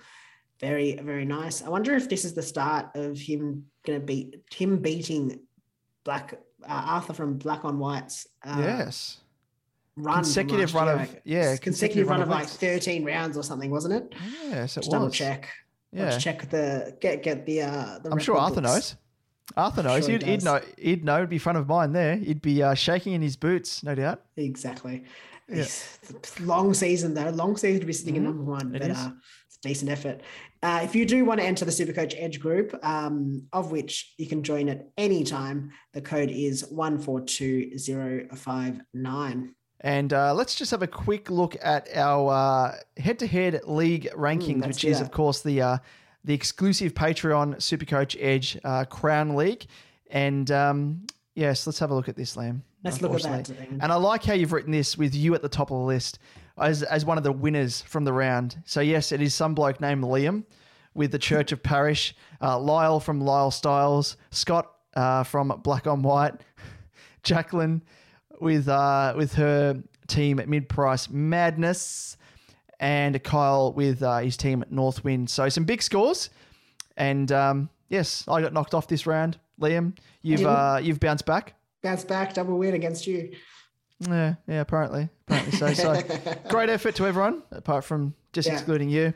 Very very nice. I wonder if this is the start of him going to beat him beating Black uh, Arthur from Black on White's uh, yes, run consecutive run year. of yeah, consecutive, run, of like thirteen rounds or something, wasn't it? Yes, it Just double was. check. Yeah. Let's check the get get the uh the I'm sure Arthur books. knows. Arthur knows. sure he he'd, he'd know. He'd know. It'd be front of mind there. He'd be uh, shaking in his boots, no doubt. Exactly. Yeah. Long season though. Long season to be sitting in Mhm. number one, It but uh, it's a decent effort. Uh, if you do want to enter the Supercoach Edge group, um, of which you can join at any time, the code is one four two zero five nine. And uh, let's just have a quick look at our uh, head-to-head league rankings, let's which is, that. of course, the uh, the exclusive Patreon Supercoach Edge uh, Crown League. And um, yes, let's have a look at this, Liam. Let's look at that. And I like how you've written this with you at the top of the list as as one of the winners from the round. So yes, it is some bloke named Liam with the Church of Parish, uh, Lyle from Lyle Styles, Scott uh, from Black on White, Jacqueline with uh, with her team at Mid Price Madness, and Kyle with uh, his team at Northwind. So some big scores, and um, yes, I got knocked off this round. Liam, you've uh, you've bounced back. Bounce back, double win against you. Yeah, yeah, apparently, apparently so. So, great effort to everyone, apart from just Yeah. excluding you.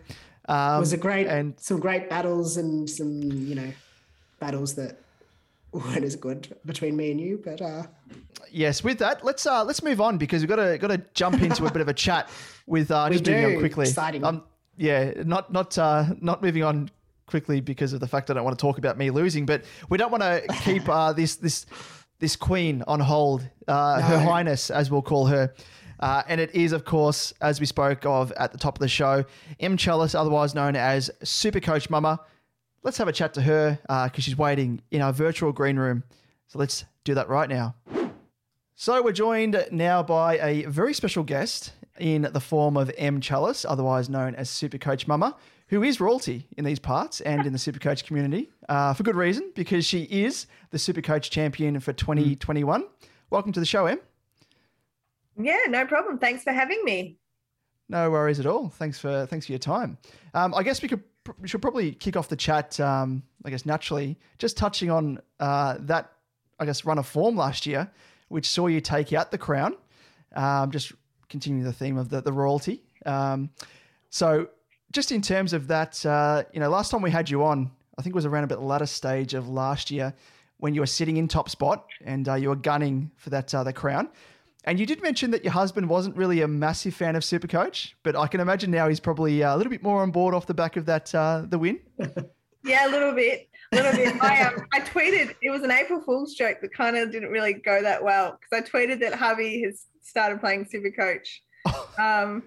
Um, it was a great and some great battles and some you know battles that weren't as good between me and you, but uh, yes, with that, let's uh, let's move on because we've got to got to jump into a bit of a chat with uh, We just moving on quickly. Exciting. Um, yeah, not not uh, not moving on quickly because of the fact I don't want to talk about me losing, but we don't want to keep uh, this this this queen on hold, uh, Her Highness, as we'll call her. Uh, and it is, of course, as we spoke of at the top of the show, Em Challis, otherwise known as Super Coach Mumma. Let's have a chat to her because she's waiting in our virtual green room. So let's do that right now. So we're joined now by a very special guest, in the form of Em Challis, otherwise known as Supercoach Mumma, who is royalty in these parts and in the Supercoach community uh, for good reason, because she is the Supercoach champion for 2021. Welcome to the show, Em. Yeah, no problem. Thanks for having me. No worries at all. Thanks for thanks for your time. Um, I guess we could we should probably kick off the chat. Um, I guess naturally, just touching on uh, that. I guess run of form last year, which saw you take out the crown. Um, just continuing the theme of the the royalty. Um, so, just in terms of that, uh, you know, last time we had you on, I think it was around a bit latter stage of last year when you were sitting in top spot and uh, you were gunning for that uh, the crown. And you did mention that your husband wasn't really a massive fan of Supercoach, but I can imagine now he's probably uh, a little bit more on board off the back of that uh, the win. Yeah, a little bit, a little bit. I um, I tweeted it was an April Fool's joke that kind of didn't really go that well because I tweeted that Harvey has started playing Supercoach, um,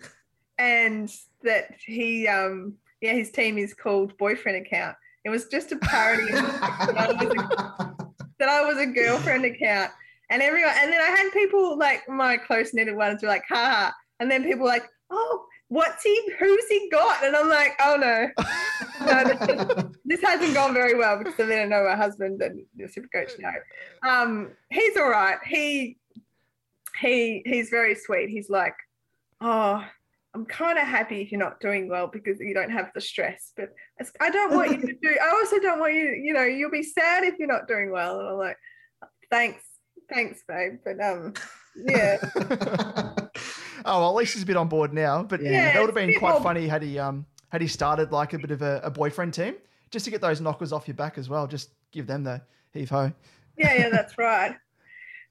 and that he um, yeah his team is called Boyfriend Account. It was just a parody that I a, that I was a girlfriend account, and everyone, and then I had people like my close knitted ones were like, ha, and then people were like, oh, what's he, who's he got? And I'm like, oh no, no this, this hasn't gone very well because I didn't know my husband and the super coach know. Um, he's all right. He, he, he's very sweet. He's like, oh, I'm kind of happy if you're not doing well because you don't have the stress. But I don't want you to do. I also don't want you. You know, you'll be sad if you're not doing well. And I'm like, thanks, thanks, babe. But um, yeah. Oh, well, at least he's a bit on board now. But Yeah, that would have been quite more- funny had he um had he started like a bit of a, a boyfriend team just to get those knockers off your back as well. Just give them the heave ho. yeah, yeah, that's right.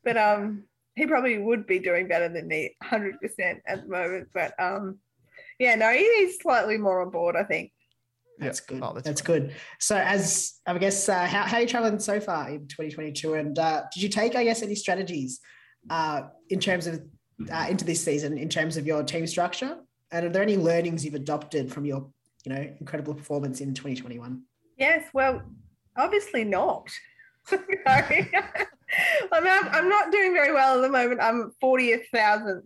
But um, he probably would be doing better than me, hundred percent at the moment. But um, yeah, no, he- he's slightly more on board, I think. That's good. Oh, that's good. So, as I guess, uh, how, how are you traveling so far in 2022? And uh, did you take, I guess, any strategies uh, in terms of uh, into this season in terms of your team structure? And are there any learnings you've adopted from your, you know, incredible performance in 2021? Yes, well, obviously not. Sorry. I'm, not, I'm not doing very well at the moment. I'm 40th thousandth.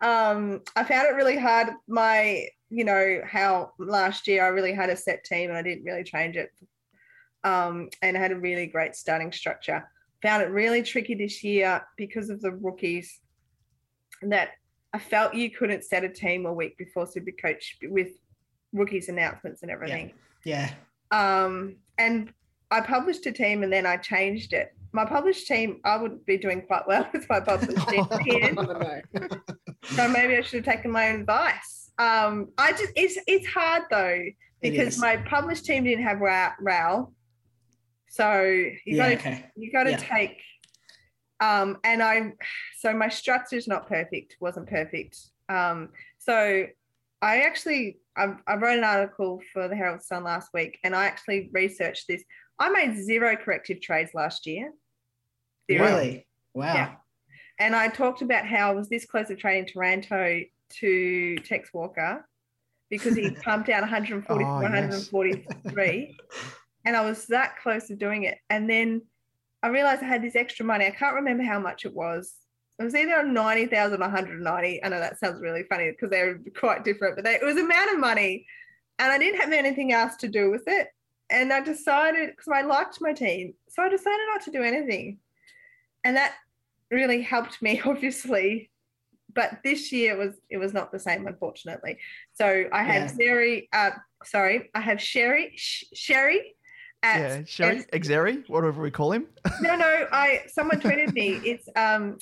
Um, I found it really hard. My, you know, how last year I really had a set team and I didn't really change it. Um, and I had a really great starting structure. Found it really tricky this year because of the rookies that I felt you couldn't set a team a week before Super Coach with rookies announcements and everything. Yeah. Um, and I published a team and then I changed it. My published team, I would be doing quite well with my published team. so maybe I should have taken my own advice. Um, I just it's it's hard though because my published team didn't have Ra- so you Yeah, got to okay. you got to Yeah. take. Um, and I, so my structure's not perfect, wasn't perfect. Um, so I actually I, I wrote an article for the Herald Sun last week, and I actually researched this. I made zero corrective trades last year. Zero. Really? Wow. Yeah. And I talked about how I was this close to trading Taranto to Tex Walker because he pumped out 140 Oh, yes. 143. and I was that close to doing it. And then I realized I had this extra money. I can't remember how much it was. It was either 90,000 or 190. I know that sounds really funny because they're quite different, but they, it was a amount of money. And I didn't have anything else to do with it. And I decided, because I liked my team, so I decided not to do anything. And that really helped me, obviously. But this year was it was not the same, unfortunately. So I have Yeah. Sherry, uh, sorry, I have Sherry, Sh- Sherry, at yeah, Sherry, Exeri, whatever we call him. no, no. I someone tweeted me. It's um,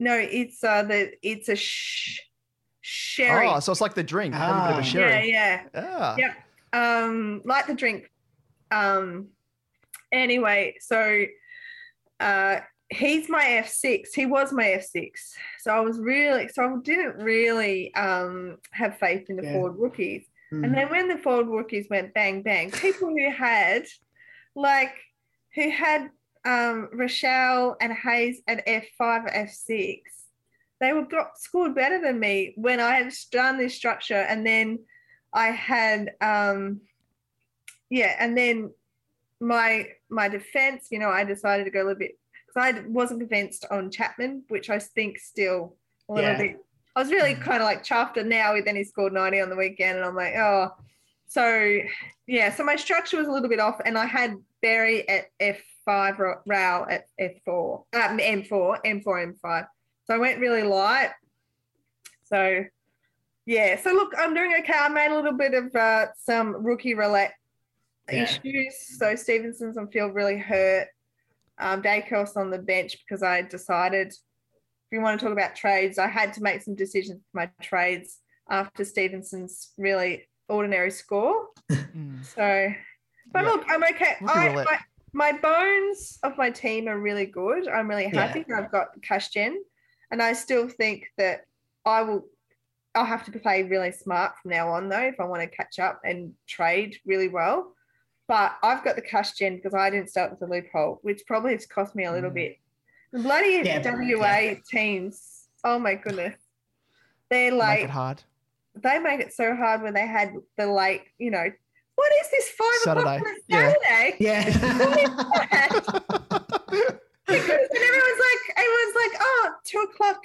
no, it's uh the it's a sh- sherry. Oh, so it's like the drink, a little bit of a sherry. Yeah, yeah, Ah. yeah. Um, like the drink. Um, anyway, so uh, he's my F6. He was my F6. So I was really, so I didn't really um have faith in the Yeah. forward rookies. Mm. And then when the forward rookies went bang bang, people who had like who had um Rachele and Hayes at F5, F6, they were got scored better than me when I had done this structure and then I had um yeah, and then my my defense, you know, I decided to go a little bit because I wasn't convinced on Chapman, which I think still a little Yeah. bit I was really Mm. kind of like chuffed, and now then he scored 90 on the weekend, and I'm like, oh. So yeah, so my structure was a little bit off, and I had Berry at F5, Ra- Rao at F4, um, M4, M4, M5. So I went really light. So yeah, so look, I'm doing okay. I made a little bit of uh, some rookie roulette Yeah. issues. So Stevenson's on field really hurt. Um, Daicos on the bench because I decided if you want to talk about trades, I had to make some decisions for my trades after Stevenson's really ordinary score. Mm. So, but Yeah. look, I'm okay. I, my, my bones of my team are really good. I'm really Yeah. happy that I've got cash gen, and I still think that I will. I'll have to play really smart from now on, though, if I want to catch up and trade really well. But I've got the cash gen because I didn't start with the loophole, which probably has cost me a little Mm. bit. The bloody Yeah, WA yeah. teams, oh my goodness, they're Make like it hard. they make it so hard when they had the like, you know, what is this five Saturday, o'clock on a yeah. Saturday? Yeah. Because and everyone's like, everyone's like, oh, two o'clock.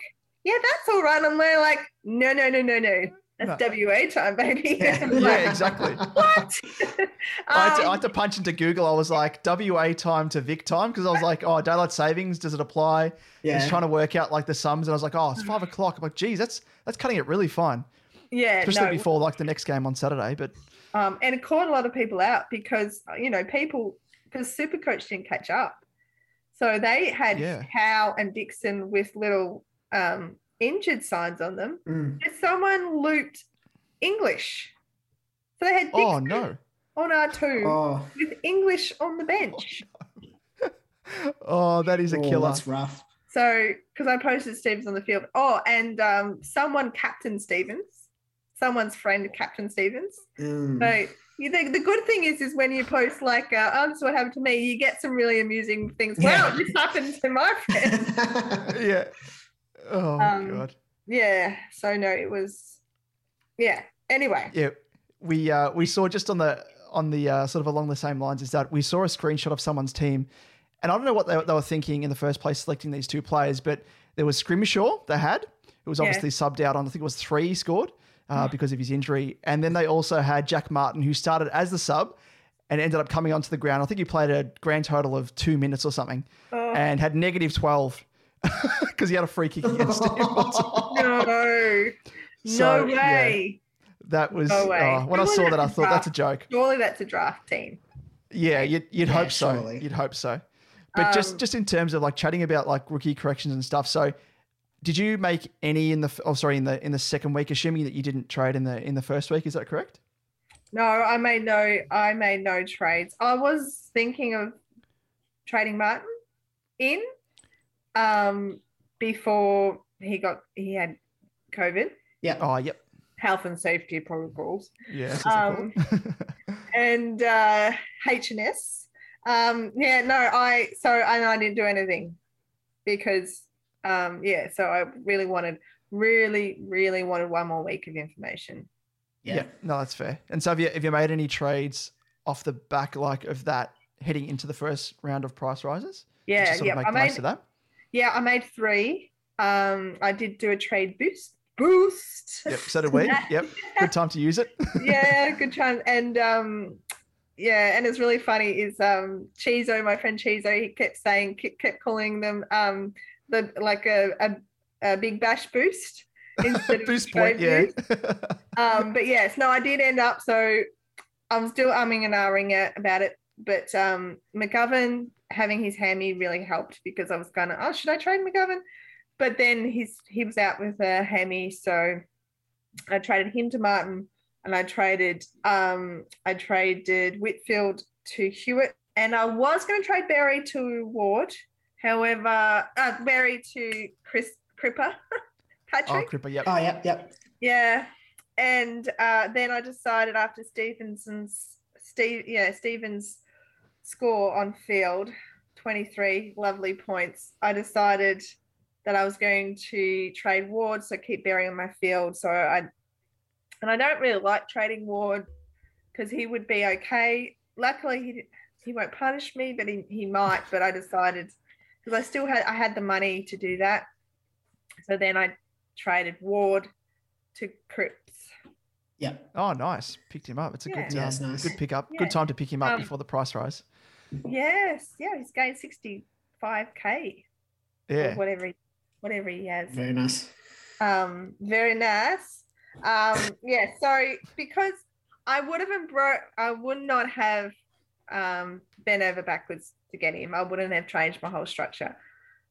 Yeah, that's all right. And we're like, no, no, no, no, no. That's WA time, baby. Yeah. I'm Yeah, exactly. What? I, had to, I Um, had to punch into Google. I was like, WA time to Vic time because I was like, oh, daylight savings, does it apply? Yeah. Just trying to work out like the sums, and I was like, oh, it's five o'clock. I'm like, geez, that's that's cutting it really fine, yeah, especially no. before like the next game on Saturday. But Um, and it caught a lot of people out because you know people because Supercoach didn't catch up, so they had Yeah. Howe and Dixon with little um, injured signs on them. Mm. And someone looped English, so they had Dixon oh no, on R two Oh, with English on the bench. oh that is a oh, killer. that's rough. So because I posted Stevens on the field. Oh, and um, someone captain Stevens, someone's friend captain Stevens. Mm. So you think the good thing is, is when you post like, uh, "Oh, this is what happened to me," you get some really amusing things. Yeah. Wow, this happened to my friend. yeah. Oh Um, god. yeah. So no, it was. Yeah. Anyway. Yeah, we uh, we saw just on the on the uh, sort of along the same lines is that we saw a screenshot of someone's team, and I don't know what they, they were thinking in the first place selecting these two players, but there was Scrimshaw they had, who was Yeah. obviously subbed out on I think it was three he scored uh, because of his injury, and then they also had Jack Martin who started as the sub. And ended up coming onto the ground. I think he played a grand total of two minutes or something, Oh. and had negative twelve because he had a free kick against him. No. So, no yeah. way. That was No way. oh, when I saw that, I that's a thought that's a joke. Surely that's a draft team. Yeah, you'd, you'd Yeah, hope so. surely. You'd hope so. But just Um, just in terms of like chatting about like rookie corrections and stuff. So, did you make any in the oh sorry in the in the second week? Assuming that you didn't trade in the in the first week, is that correct? No, I made no. I made no trades. I was thinking of trading Martin in um, before he got he had COVID, Yeah. Oh, yep. health and safety protocols, Yes. Um, and uh, H and S. Um, yeah, no, I so and I didn't do anything because um, yeah, so I really wanted, really, really wanted one more week of information. yeah. Yeah. No, that's fair. And so, have you have you made any trades off the back like of that heading into the first round of price rises? Yeah, sort yeah. make I the most made of that. Yeah, I made three. Um, I did do a trade boost. Boost. Yep. So did we. yep. Good time to use it. yeah, good chance. And um, yeah, and it's really funny is um, Chizo, my friend Chizo, he kept saying, kept, calling them um, the like a, a, a big bash boost instead of Boost trade point. Yeah. boost. Um, but yes, no, I did end up. So I'm still umming and ahhing it about it. But um, McGovern having his hammy really helped because I was going to, oh, should I trade McGovern? But then he's he was out with a hammy, so I traded him to Martin, and I traded um I traded Whitfield to Hewitt, and I was going to trade Barry to Ward. However, uh, Barry to Chris Cripper, oh, Patrick. Cripper. Yep. Oh, yep, yep. Yeah. And uh, then I decided after Stevenson's Steve yeah, Stevens score on field, 23 lovely points, I decided that I was going to trade Ward, so keep on my field. So I and I don't really like trading Ward because he would be okay. Luckily he he won't punish me, but he, he might. But I decided because I still had I had the money to do that. So then I traded Ward to. Yeah. Oh, nice. Picked him up. It's a Yeah. good, Yeah, um, it's nice. good pickup. Yeah. Good time to pick him up Um, before the price rise. Yes, yeah, he's gained sixty five k. Yeah. whatever, he, whatever he has. Very nice. Um, very nice. Um, yeah, so because I would have bro I would not have um bent over backwards to get him. I wouldn't have changed my whole structure.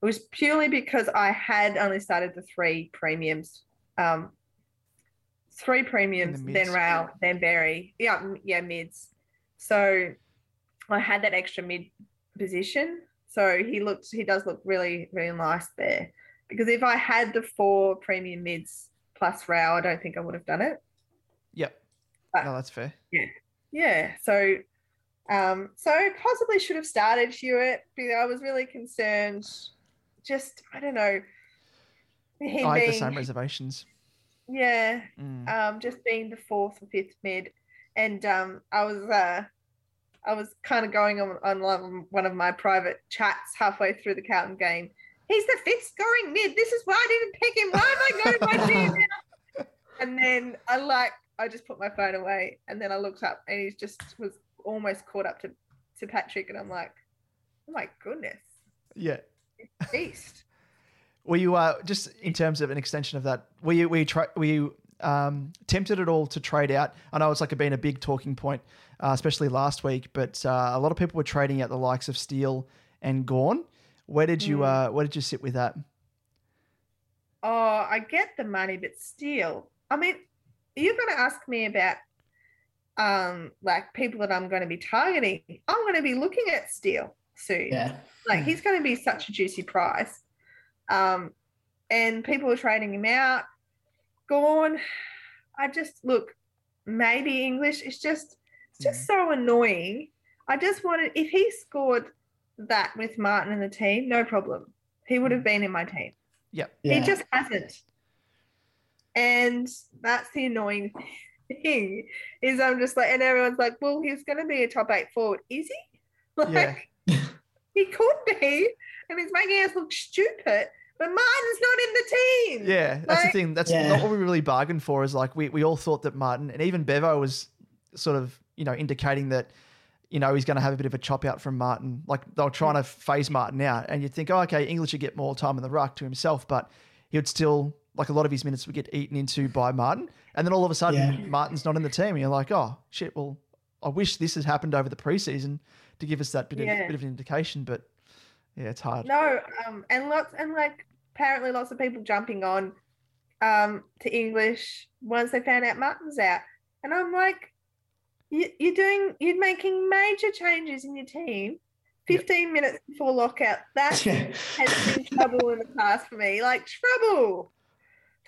It was purely because I had only started the three premiums. Um three premiums, then mids. rail, then berry. Yeah, yeah, mids. So I had that extra mid position. So he looks he does look really, really nice there. Because if I had the four premium mids plus rail, I don't think I would have done it. Yep. But- No, that's fair. Yeah. Yeah. So um so possibly should have started Hewett because I was really concerned. Just I don't know. Him I had the same reservations. Yeah, Mm. um, just being the fourth or fifth mid, and um, I was uh, I was kind of going on on one- of my private chats halfway through the Carlton game. He's the fifth scoring mid. This is why I didn't pick him. Why am I going to my team now? And then I like I just put my phone away, and then I looked up, and he just was almost caught up to to Patrick, and I'm like, oh my goodness, Yeah. beast. Were you uh, just in terms of an extension of that? Were you were you, tra- were you um, tempted at all to trade out? I know it's like been a big talking point, uh, especially last week. But uh, a lot of people were trading out the likes of Steele and Gawn. Where did you Mm. uh, where did you sit with that? Oh, I get the money, but still, I mean, you're going to ask me about um like people that I'm going to be targeting. I'm going to be looking at Steele soon. Yeah. Like he's going to be such a juicy price. Um, and people are trading him out. Gone. I just look. Maybe English. It's just it's just so annoying. I just wanted if he scored that with Martin and the team, no problem. He would have been in my team. Yep. He just hasn't. And that's the annoying thing is I'm just like, and everyone's like, well, he's going to be a top eight forward. Is he? Like, he could be. And he's making us look stupid, but Martin's not in the team. Yeah, that's the thing. That's Yeah. not what we really bargained for. Is like we, we all thought that Martin and even Bevo was sort of you know indicating that you know he's going to have a bit of a chop out from Martin. Like they were trying to phase Martin out, and you'd think, oh, okay, English would get more time in the ruck to himself, but he would still like a lot of his minutes would get eaten into by Martin, and then all of a sudden Yeah. Martin's not in the team, and you're like, oh shit. Well, I wish this has happened over the preseason to give us that bit Yeah. of bit of an indication, but yeah, it's hard. No, um, and lots and like apparently lots of people jumping on um to English once they found out Martin's out, and I'm like, you, you're doing, you're making major changes in your team. 15 minutes before lockout. That has been trouble in the past for me. Like trouble.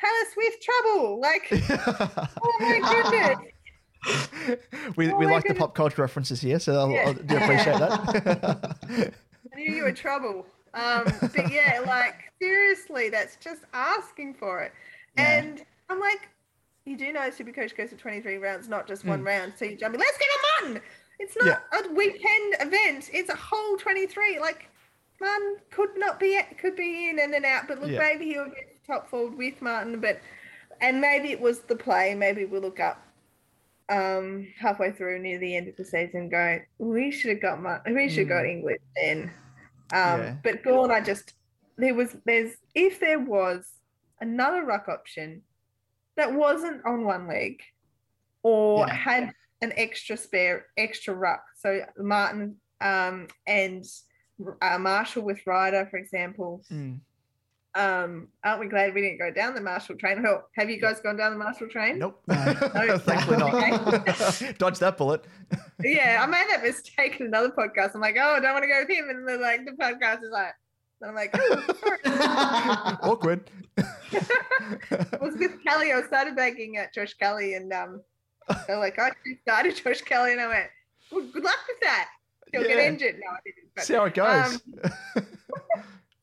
Taylor Swift trouble. Like, oh my goodness. We Oh we like the pop culture references here, so I'll, Yeah. I do appreciate that. I knew you were trouble. Um, but yeah, like seriously, that's just asking for it. Yeah. And I'm like, you do know Supercoach goes for 23 rounds, not just one Mm. round. So you jump in, let's get a Martin. It's not a weekend event. It's a whole 23. Like, Martin could not be could be in and then out, but look, Yeah. maybe he'll get top forward with Martin. But and maybe it was the play. Maybe we'll look up um halfway through near the end of the season going we should have got Martin, we should have got Mm. english then um Yeah. but Gawn, I just there was there's if there was another ruck option that wasn't on one leg or Yeah. had an extra spare extra ruck so martin um and uh, marshall with ryder for example Mm. Um aren't we glad we didn't go down the marshall train Hell, have you guys gone down the marshall train Nope. No. Thankfully not. Dodge that bullet. yeah, I made that mistake in another podcast. I'm like, oh, I don't want to go with him, and then like the podcast is like, and I'm like, oh, sorry. Awkward. I was with Kelly. I started bagging at Josh Kelly, and um, they're like, I started Josh Kelly, and I went, well, good luck with that. You'll get injured. No, I didn't. but, See how it goes. um,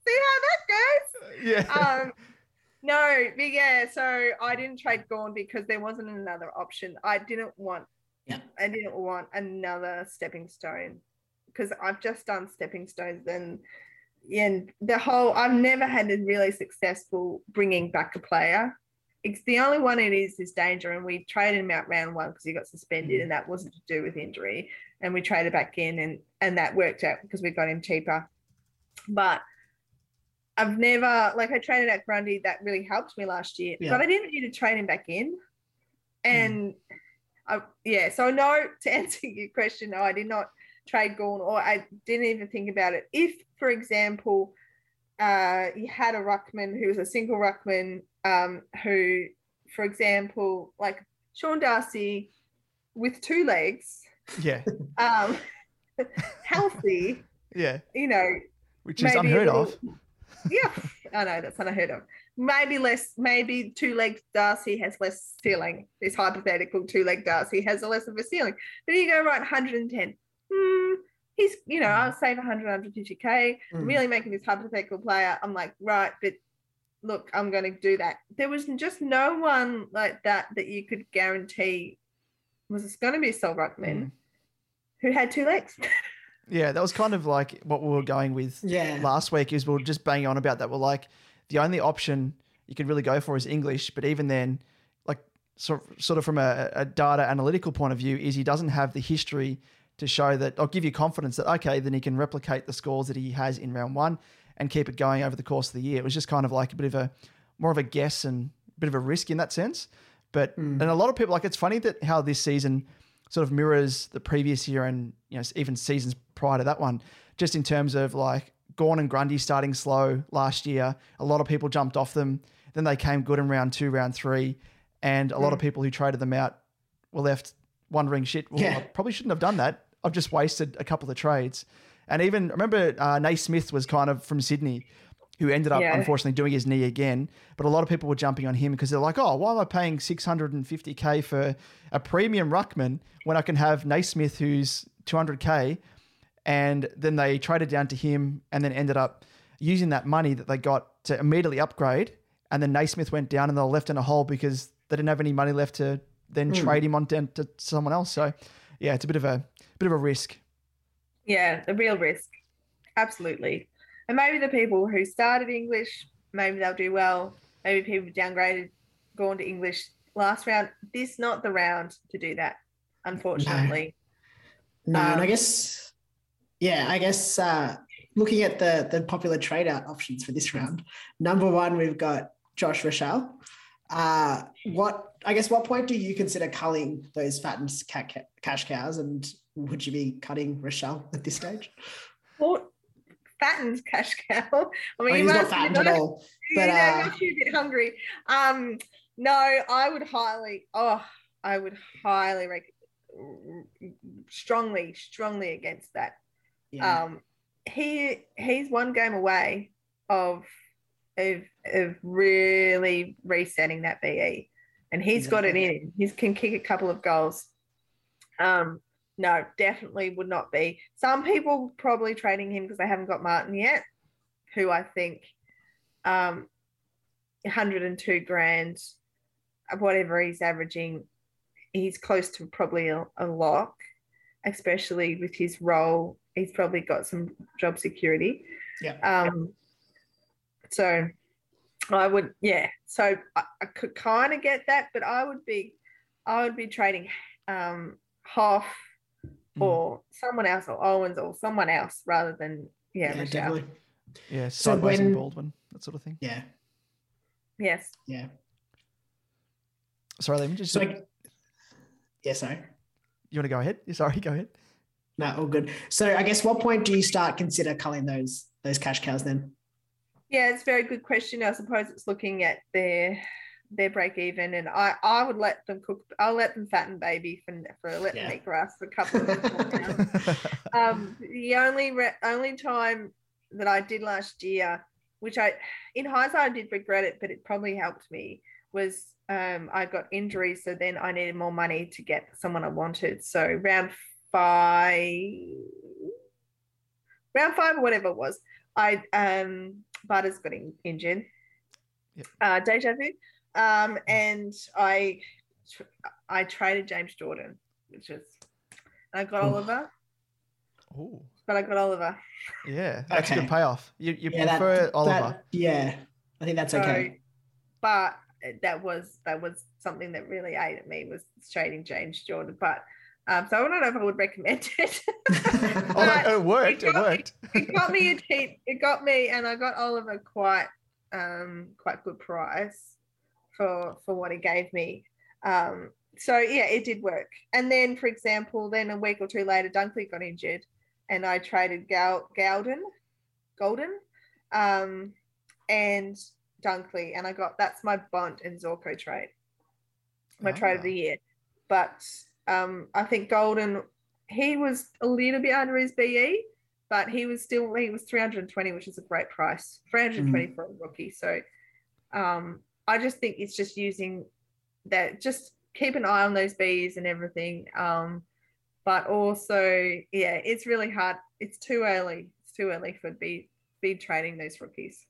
see how that goes. yeah. Um, no, but yeah, so I didn't trade Gawn because there wasn't another option. I didn't want, Yeah. I didn't want another stepping stone because I've just done stepping stones and and the whole I've never had a really successful bringing back a player. It's the only one it is is danger, and we traded him out round one because he got suspended, and that wasn't to do with injury. And we traded back in, and and that worked out because we got him cheaper. But I've never like I trained at Grundy, that really helped me last year, Yeah. but I didn't need to train him back in. And I, yeah, so no, to answer your question, no, I did not trade Gawn, or I didn't even think about it. If, for example, uh, you had a ruckman who was a single ruckman, um, who, for example, like Sean Darcy with two legs, Yeah, um, healthy, yeah, you know, which is unheard of. Yeah, I know that's unheard of. Maybe less, maybe two leg Darcy has less ceiling. This hypothetical two leg Darcy has a less of a ceiling. But you go right 110. Hmm, he's, you know, I'll save 100, 150k. Mm. Really making this hypothetical player. I'm like, right, but look, I'm going to do that. There was just no one like that that you could guarantee was this going to be a Sol Ruckman Mm. who had two legs. Yeah, that was kind of like what we were going with Yeah. last week. Is we are just banging on about that. We're like, the only option you could really go for is English, but even then, like sort sort of from a, a data analytical point of view, is he doesn't have the history to show that. I'll give you confidence that okay, then he can replicate the scores that he has in round one and keep it going over the course of the year. It was just kind of like a bit of a more of a guess and a bit of a risk in that sense. But hmm. and a lot of people like it's funny that how this season sort of mirrors the previous year and you know even seasons prior to that one, just in terms of like Gawn and Grundy starting slow last year. A lot of people jumped off them. Then they came good in round two, round three, and a lot of people who traded them out were left wondering, shit, well, Yeah. I probably shouldn't have done that. I've just wasted a couple of trades. And even remember, uh, Naismith was kind of from Sydney, who ended up Yeah. unfortunately doing his knee again. But a lot of people were jumping on him because they're like, oh, why am I paying 650k for a premium ruckman when I can have Naismith who's 200k? And then they traded down to him and then ended up using that money that they got to immediately upgrade. And then Naismith went down and they were left in a hole because they didn't have any money left to then hmm. trade him on down to someone else. So yeah, it's a bit of a bit of a risk. Yeah, a real risk. Absolutely. And maybe the people who started English, maybe they'll do well. Maybe people downgraded, gone to English last round. This not the round to do that, unfortunately. No, and I Um, guess, yeah, I guess uh, looking at the the popular trade out options for this round, number one we've got Josh Rachele. Uh, what I guess what point do you consider culling those fattened ca- ca- cash cows, and would you be cutting Rachele at this stage? Or fattened cash cow. I mean, you he's not fattened at all, you but know, uh, a bit hungry. Um, no, I would highly, oh, I would highly, rec- strongly, strongly against that. yeah, Um, he he's one game away of of of really resetting that BE, and he's got it in. He can kick a couple of goals. Um, no, definitely would not be. Some people probably trading him because they haven't got Martin yet, who I think, um, 102 grand, whatever he's averaging, he's close to probably a, a lock, especially with his role. He's probably got some job security. yeah. Um, so I would, yeah. So I, I could kind of get that, but I would be, I would be trading um, Hoff Mm. or someone else or Owens or someone else rather than yeah, yeah, Michelle. definitely. Yeah, So sideways and Baldwin, that sort of thing. Yeah, Yes. yeah. Sorry, let me just. So, I- yeah, sorry. you want to go ahead? Sorry, go ahead. No, all good. So, I guess what point do you start consider culling those those cash cows then? Yeah, it's a very good question. I suppose it's looking at their their break even, and I I would let them cook. I'll let them fatten baby for for let Yeah. them eat grass for a couple of months. um, the only re- only time that I did last year, which I, in hindsight, I did regret it, but it probably helped me, was um, I got injuries, so then I needed more money to get someone I wanted. So round five, round five or whatever it was, I um, Butters got in, injured. Yep. Uh, deja vu, um, and I I traded James Jordan, which is I got Ooh. Oliver. Ooh. but I got Oliver. Yeah, that's a good payoff. You, you Yeah, prefer that- Oliver. yeah, I think that's okay. But that was that was something that really ate at me was trading James Jordan. But um, so I don't know if I would recommend it. oh, But it worked. It got me- worked. it got me a cheap. It got me, and I got Oliver quite um quite good price for for what he gave me. Um, so yeah, it did work. And then, for example, then a week or two later, Dunkley got injured, and I traded Gal Golden, Golden, um, and Dunkley, and I got that's my Bont and Zorko trade, my trade of Ah. the year. But um, I think Golden, he was a little bit under his BE, but he was still he was 320, which is a great price, 320 for a rookie. So um, I just think it's just using that, just keep an eye on those bees and everything. Um, but also, yeah, it's really hard. It's too early. It's too early for be be trading those rookies.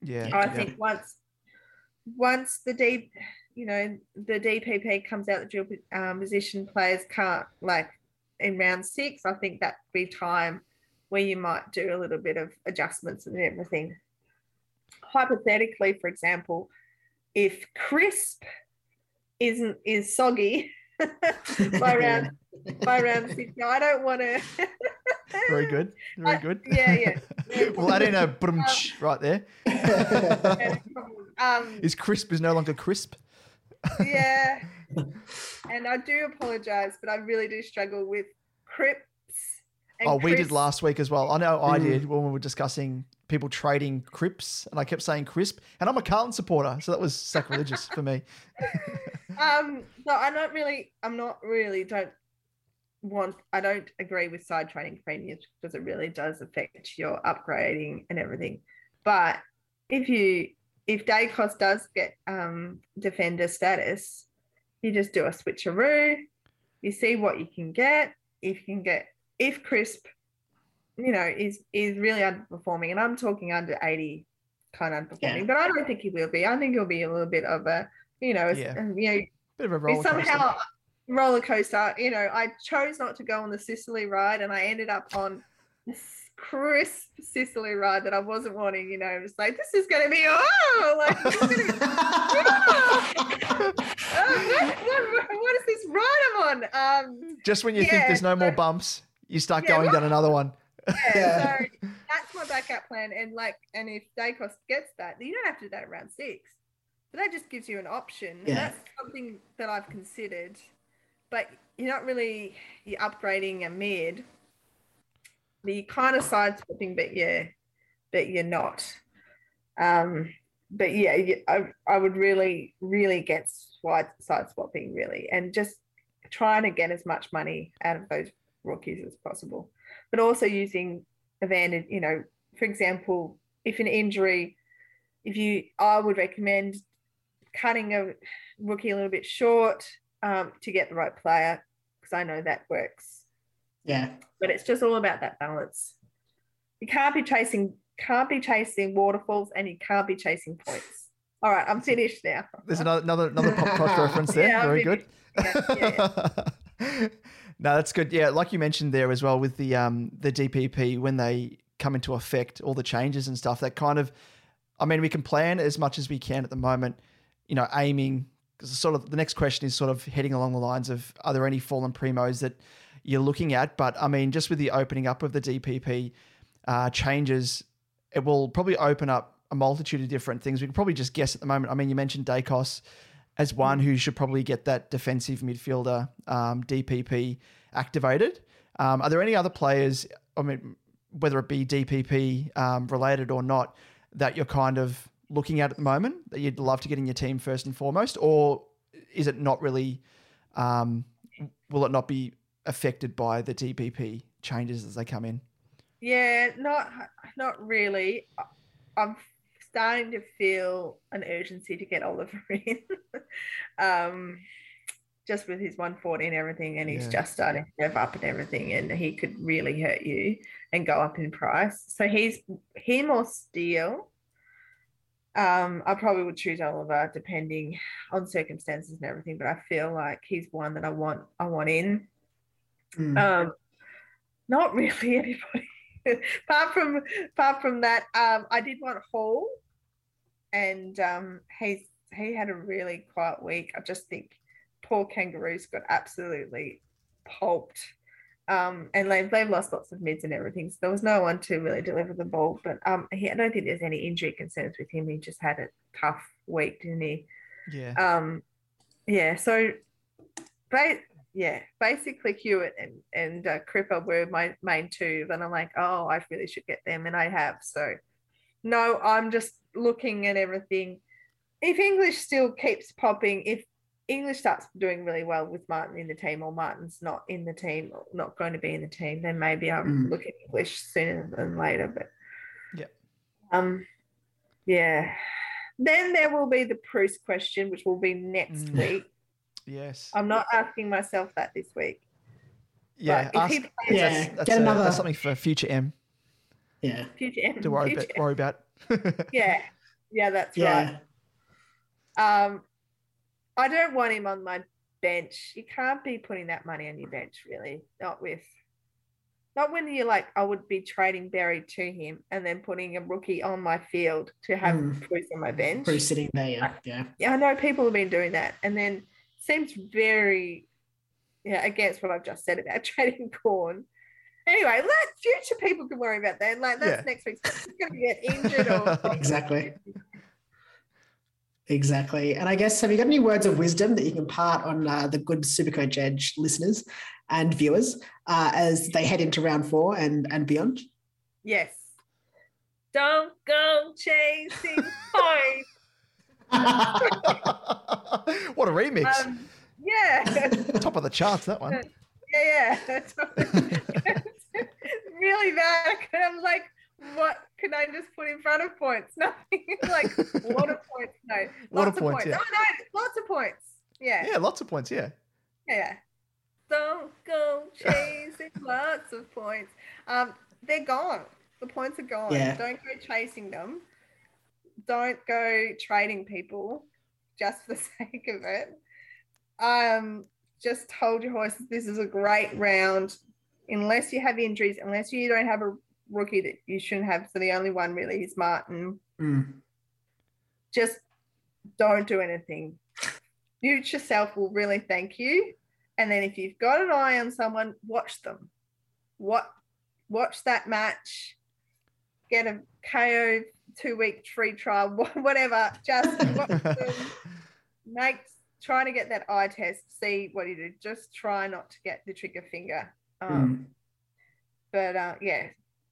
Yeah. I yeah. think once once the D, you know, the DPP comes out, the dual um, position players can't like in round six. I think that'd be time where you might do a little bit of adjustments and everything. Hypothetically, for example, if crisp isn't is soggy by round by round six, now I don't want to. Very good. Very I- good. yeah, yeah. Yeah, we'll add in a brunch right there. um, Is crisp is no longer crisp. yeah. And I do apologize, but I really do struggle with Cripps. and Oh, we did last week as well. I know I Mm. did when we were discussing people trading Cripps, and I kept saying crisp. And I'm a Carlton supporter, so that was sacrilegious for me. Um, no, I'm not really. I'm not really. Don't want. I don't agree with side trading premiums because it really does affect your upgrading and everything. But if you if Daicos does get um defender status, you just do a switcheroo. You see what you can get. If you can get if crisp, you know, is is really underperforming, and I'm talking under 80 kind of underperforming, Yeah. but I don't think he will be. I think he'll be a little bit of a, you know, Yeah. um, you know, Bit of a roller coaster. roller coaster. You know, I chose not to go on the Sicily ride, and I ended up on this crisp Sicily ride that I wasn't wanting. You know, it was like this is going to be oh, like this is gonna be, oh, what, what, what is this ride I'm on? Um, Just when you think there's no more bumps, you start Yeah, going what- down another one. Yeah, so that's my backup plan. And like, and if Daicos gets that, you don't have to do that around six. But that just gives you an option. And Yeah. that's something that I've considered. But you're not really you're upgrading a mid. But you kind of sidestepping, but yeah, but you're not. Um, but yeah, you- I, I would really, really get side side swapping really, and just trying to get as much money out of those rookies as possible but also using advantage, you know, for example, if an injury, if you, I would recommend cutting a rookie a little bit short um, to get the right player because I know that works. yeah. But it's just all about that balance. You can't be chasing, can't be chasing waterfalls, and you can't be chasing points. All right, I'm finished now. There's another another another pop culture reference there. Yeah, Very finished. good. Yeah, yeah, no, that's good. Yeah, like you mentioned there as well with the um the DPP when they come into effect, all the changes and stuff. That kind of, I mean, we can plan as much as we can at the moment. You know, aiming because sort of the next question is sort of heading along the lines of are there any fallen primos that you're looking at? But I mean, just with the opening up of the DPP uh, changes, it will probably open up a multitude of different things. We can probably just guess at the moment. I mean, you mentioned Daicos as one who should probably get that defensive midfielder um, DPP activated. Um, are there any other players, I mean, whether it be DPP um, related or not, that you're kind of looking at at the moment that you'd love to get in your team first and foremost? Or is it not really, um, will it not be affected by the DPP changes as they come in? Yeah, not not really. I'm starting to feel an urgency to get Oliver in. um, just with his 140 and everything, and he's Yeah. just starting to rev up and everything, and he could really hurt you and go up in price. So he's him or Steele. Um, I probably would choose Oliver depending on circumstances and everything, but I feel like he's one that I want I want in. Mm. Um, not really anybody. apart from apart from that, um, I did want Hall, and um, he's he had a really quiet week. I just think poor kangaroos got absolutely pulped. Um, and they've, they've lost lots of mids and everything. So there was no one to really deliver the ball. But um, he, I don't think there's any injury concerns with him. He just had a tough week, didn't he? Yeah. Um, yeah. So, ba- yeah, basically Hewett and and uh, Cripper were my main two. Then I'm like, oh, I really should get them, and I have. So, no, I'm just looking at everything. If English still keeps popping, if English starts doing really well with Martin in the team, or Martin's not in the team, or not going to be in the team, then maybe I'll Mm. look at English sooner than later. But yeah, um, yeah. Then there will be the Bruce question, which will be next Mm. week. Yes. I'm not asking myself that this week. yeah. if Ask, he plays- Yeah, that's, get a- another- that's something for future M Yeah. Future M, to worry future about. Worry about. Yeah, yeah, that's Yeah. right. Um, I don't want him on my bench. You can't be putting that money on your bench, really. Not with, not when you're like, I would be trading Berry to him and then putting a rookie on my field to have Mm. Bruce on my bench. Bruce sitting there. Yeah. Yeah. Yeah, I know people have been doing that, and then seems very, yeah, against what I've just said about trading corn. Anyway, let future people can worry about that. Like that's Yeah. next week's going to get injured or Exactly. Exactly. And I guess, have you got any words of wisdom that you can part on uh, the good Supercoach Edge listeners and viewers uh, as they head into round four and, and beyond? Yes. Don't go chasing points. what a remix! Um, yeah. Top of the charts, that one. yeah, yeah. Really bad. And I'm like, what can I just put in front of points? Nothing. like, what a lot of points. No. Lot Lots of points, yeah. Oh, no, lots of points. Yeah. Yeah, lots of points. Yeah. Yeah. Don't go chasing lots of points. Um, they're gone. The points are gone. Yeah. Don't go chasing them. Don't go trading people just for the sake of it. Um, just hold your horses. This is a great round. Unless you have injuries, unless you don't have a rookie that you shouldn't have. So the only one really is Martin Mm. just don't do anything. Future self will really thank you. And then if you've got an eye on someone, watch them. What watch that match, get a KO two week free trial, whatever. Just watch them. Make trying to get that eye test, see what you do. Just try not to get the trigger finger. Um, but uh, yeah,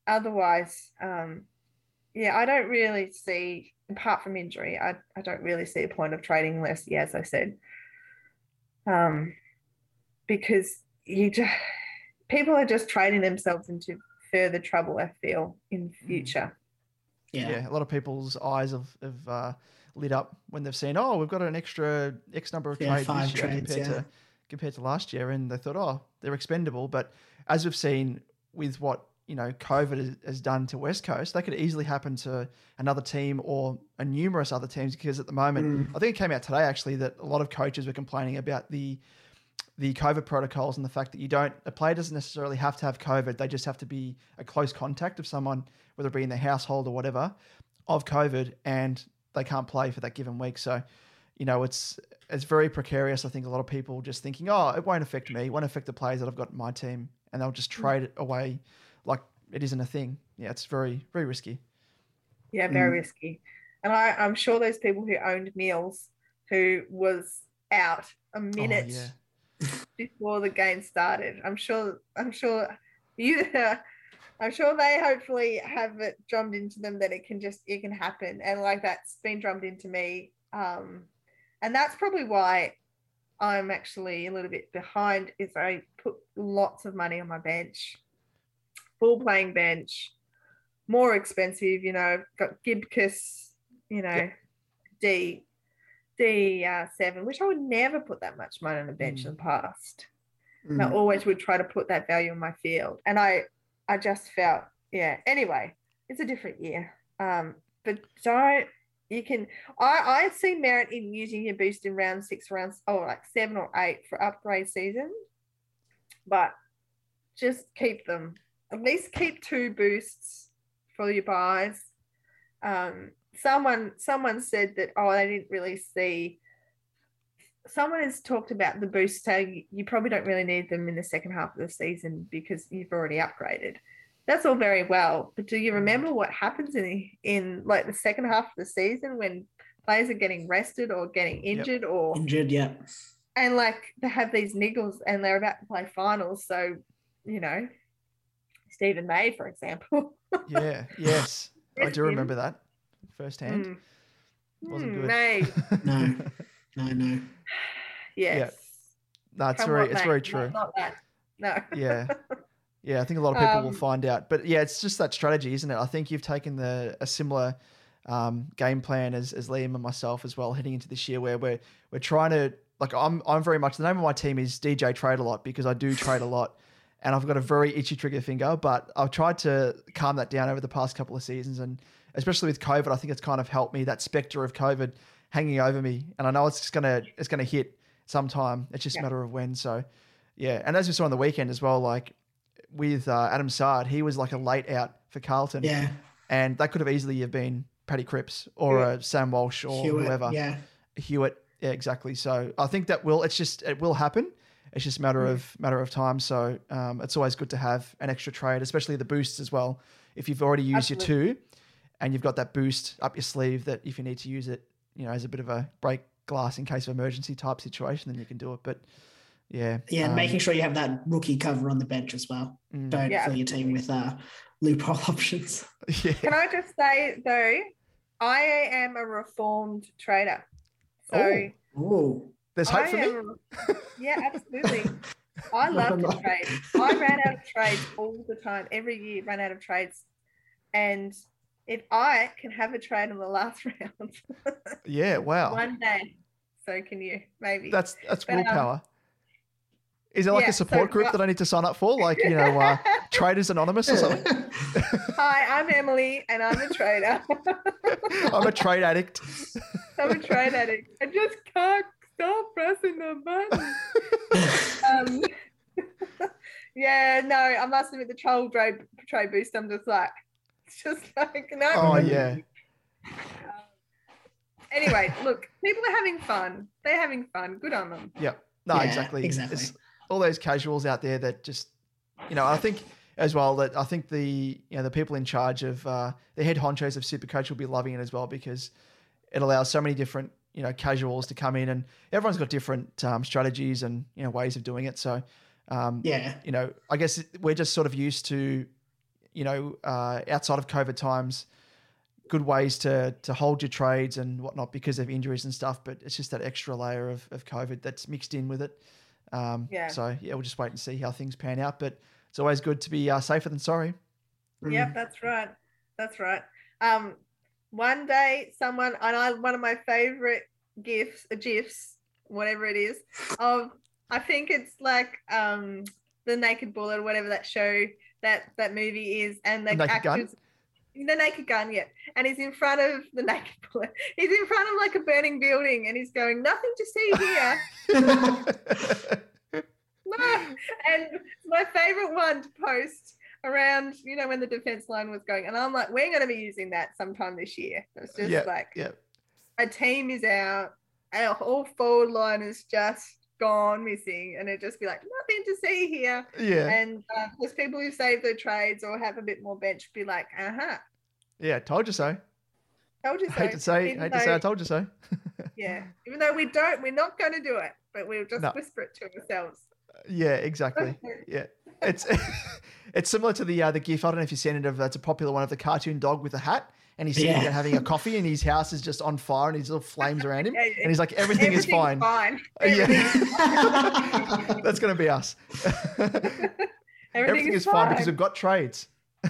otherwise, um, yeah, I don't really see, apart from injury, I, I don't really see a point of trading less, yeah, as I said, um, because you just people are just trading themselves into further trouble. I feel in future. Yeah. a lot of people's eyes have, have uh, lit up when they've seen, oh, we've got an extra X number of Yeah, trades five this year trades, compared yeah. to compared to last year, and they thought, oh, they're expendable. But as we've seen with what you know COVID has, done to West Coast, that could easily happen to another team or a numerous other teams. Because at the moment, Mm. I think it came out today actually that a lot of coaches were complaining about the the COVID protocols and the fact that you don't a player doesn't necessarily have to have COVID. They just have to be a close contact of someone, whether it be in their household or whatever, of COVID, and they can't play for that given week. So, you know, it's it's very precarious. I think a lot of people just thinking, oh, it won't affect me, it won't affect the players that I've got in my team, and they'll just trade it away like it isn't a thing. Yeah, it's very very risky. Yeah, very Mm. risky. And I, I'm sure those people who owned Meals, who was out a minute Oh, yeah. before the game started, I'm sure. I'm sure you. I'm sure they hopefully have it drummed into them that it can just it can happen, and like that's been drummed into me. Um, and that's probably why I'm actually a little bit behind. Is I put lots of money on my bench, full playing bench, more expensive. You know, got Gibcus, you know, D D uh, seven, which I would never put that much money on a bench in the past. And I Mm. always would try to put that value in my field, and I I just felt yeah. Anyway, it's a different year. Um, but don't you can I I see merit in using your boost in round six, rounds or like seven or eight for upgrade season, but just keep them at least keep two boosts for your buys. Um, someone someone said that oh they didn't really see. Someone has talked about the boosts saying you probably don't really need them in the second half of the season because you've already upgraded. That's all very well, but do you remember what happens in in like the second half of the season when players are getting rested or getting injured or Injured, yeah. and like they have these niggles and they're about to play finals. So, you know, Steven May, for example. Yeah. Yes. I do remember that firsthand. Mm. Wasn't Mm, good. May. No, no, no. Yes. No, it's Come very, on, it's May. very Not- true. Not, that. No. Yeah. Yeah, I think a lot of people will Um, find out. But yeah, it's just that strategy, isn't it? I think you've taken the a similar um, game plan as, as Liam and myself as well heading into this year where we're we're trying to like I'm I'm very much the name of my team is DJ Trade a lot because I do trade a lot and I've got a very itchy trigger finger, but I've tried to calm that down over the past couple of seasons and especially with COVID, I think it's kind of helped me, that spectre of COVID hanging over me. And I know it's just gonna it's gonna hit sometime. It's just a matter of when. So yeah. And as we saw on the weekend as well, like with uh, Adam Saad, he was like a late out for Carlton. Yeah. And that could have easily have been Paddy Cripps or Yeah. uh, Sam Walsh or Hewett, whoever. yeah. Hewett. Yeah, exactly. So I think that will. It's just it will happen. It's just a matter of matter of time. So um, it's always good to have an extra trade, especially the boosts as well. If you've already used your two, and you've got that boost up your sleeve, that if you need to use it, you know, as a bit of a break glass in case of emergency type situation, then you can do it. But yeah, Yeah, and um, making sure you have that rookie cover on the bench as well. Mm. Don't Yeah, fill your team with uh, loophole options. yeah. Can I just say though, I am a reformed trader. So Oh, there's I hope for me. am a- yeah, absolutely. I love to trade. I ran out of trades all the time. Every year, ran out of trades, and if I can have a trade on the last round, Yeah, wow. one day, so can you? Maybe That's that's But, um, willpower. Is there like yeah, a support so group what- that I need to sign up for, like you know, uh, Traders Anonymous or something? Hi, I'm Emily, and I'm a trader. I'm a trade addict. I'm a trade addict. I just can't stop pressing the button. um, yeah, no, I must admit the troll trade, trade boost. I'm just like, it's just like no. Oh yeah, Anyway, look, people are having fun. They're having fun. Good on them. yeah. No, Yeah, exactly. exactly. It's all those casuals out there that just, you know, I think as well that I think the you know the people in charge of uh, the head honchos of Supercoach will be loving it as well because it allows so many different you know casuals to come in and everyone's got different um, strategies and you know ways of doing it. So um, yeah. you know, I guess we're just sort of used to, you know, uh, outside of COVID times, good ways to to hold your trades and whatnot because of injuries and stuff. But it's just that extra layer of, of COVID that's mixed in with it. Um, Yeah. So yeah, we'll just wait and see how things pan out. But it's always good to be uh, safer than sorry. Mm. Yep, that's right. That's right. Um, one day, someone and I, one of my favorite gifs, uh, gifs, whatever it is, of I think it's like um the Naked Bullet or whatever that show that that movie is, and the, The Naked Gun? The Naked Gun, yeah, and he's in front of the Naked Bullet. He's in front of like a burning building, and he's going, "Nothing to see here." And my favorite one to post around, you know, when the defense line was going. And I'm like, we're going to be using that sometime this year. It's just yeah, like yeah, a team is out, our whole forward line is just gone missing, and it'd just be like, nothing to see here. yeah, And uh, there's people who save their trades or have a bit more bench be like, uh huh, yeah. Told you so. told you so. hate to say, Even hate to say, I told you so. Yeah, even though we don't, we're not going to do it, but we'll just No. whisper it to ourselves. Yeah, exactly. Yeah, it's it's similar to the uh, the gif. I don't know if you've seen it. Of that's a popular one of the cartoon dog with a hat, and he's sitting Yeah. there having a coffee, and his house is just on fire, and his little flames around him, Yeah, and he's like, everything is fine. fine. Yeah, that's gonna be us. Everything, is fine because we've got trades.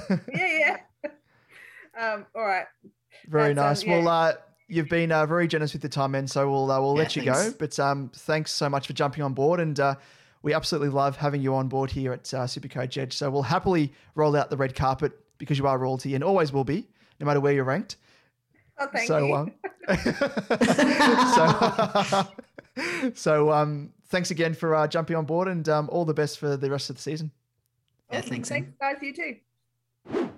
yeah, yeah. Um, all right. Very That's, nice. um, yeah. Well, uh, you've been uh, very generous with the time, man. So we'll uh, we'll Yeah, let you go. But um, thanks so much for jumping on board, and uh, we absolutely love having you on board here at uh, Supercoach Edge. So we'll happily roll out the red carpet because you are royalty and always will be, no matter where you're ranked. Oh, thank so you. um, so so um, thanks again for uh, jumping on board, and um, all the best for the rest of the season. Yeah, thanks, Em. Thanks, guys. You too.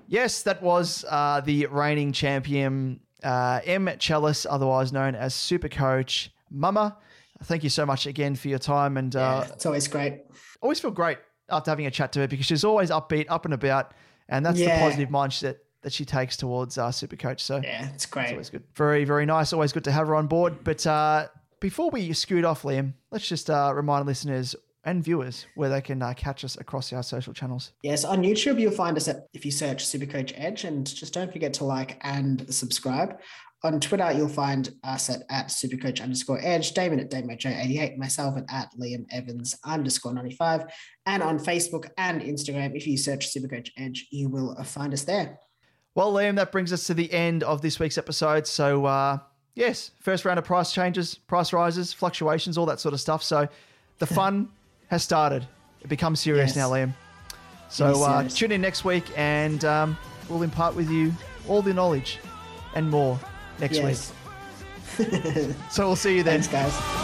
Yes, that was uh, the reigning champion, uh, Em Challis, otherwise known as Super Coach Mama. Thank you so much again for your time. And uh, Yeah, it's always great. always feel great after having a chat to her because she's always upbeat, up and about. And that's Yeah. the positive mindset that she takes towards uh, Super Coach. So Yeah, it's great. It's always good. Very, very nice. Always good to have her on board. But uh, before we scoot off, Liam, let's just uh, remind listeners and viewers where they can uh, catch us across our social channels. Yes, on YouTube, you'll find us at, if you search Supercoach Edge, and just don't forget to like and subscribe. On Twitter, you'll find us at, at Supercoach underscore Edge, Damo at DamoJo88, myself at, at Liam Evans underscore 95. And on Facebook and Instagram, if you search Supercoach Edge, you will find us there. Well, Liam, that brings us to the end of this week's episode. So, uh, yes, first round of price changes, price rises, fluctuations, all that sort of stuff. So, the fun has started. It becomes serious Yes. now, Liam. So, uh, tune in next week and um, we'll impart with you all the knowledge and more next Yes. week. So, we'll see you then. Thanks, guys.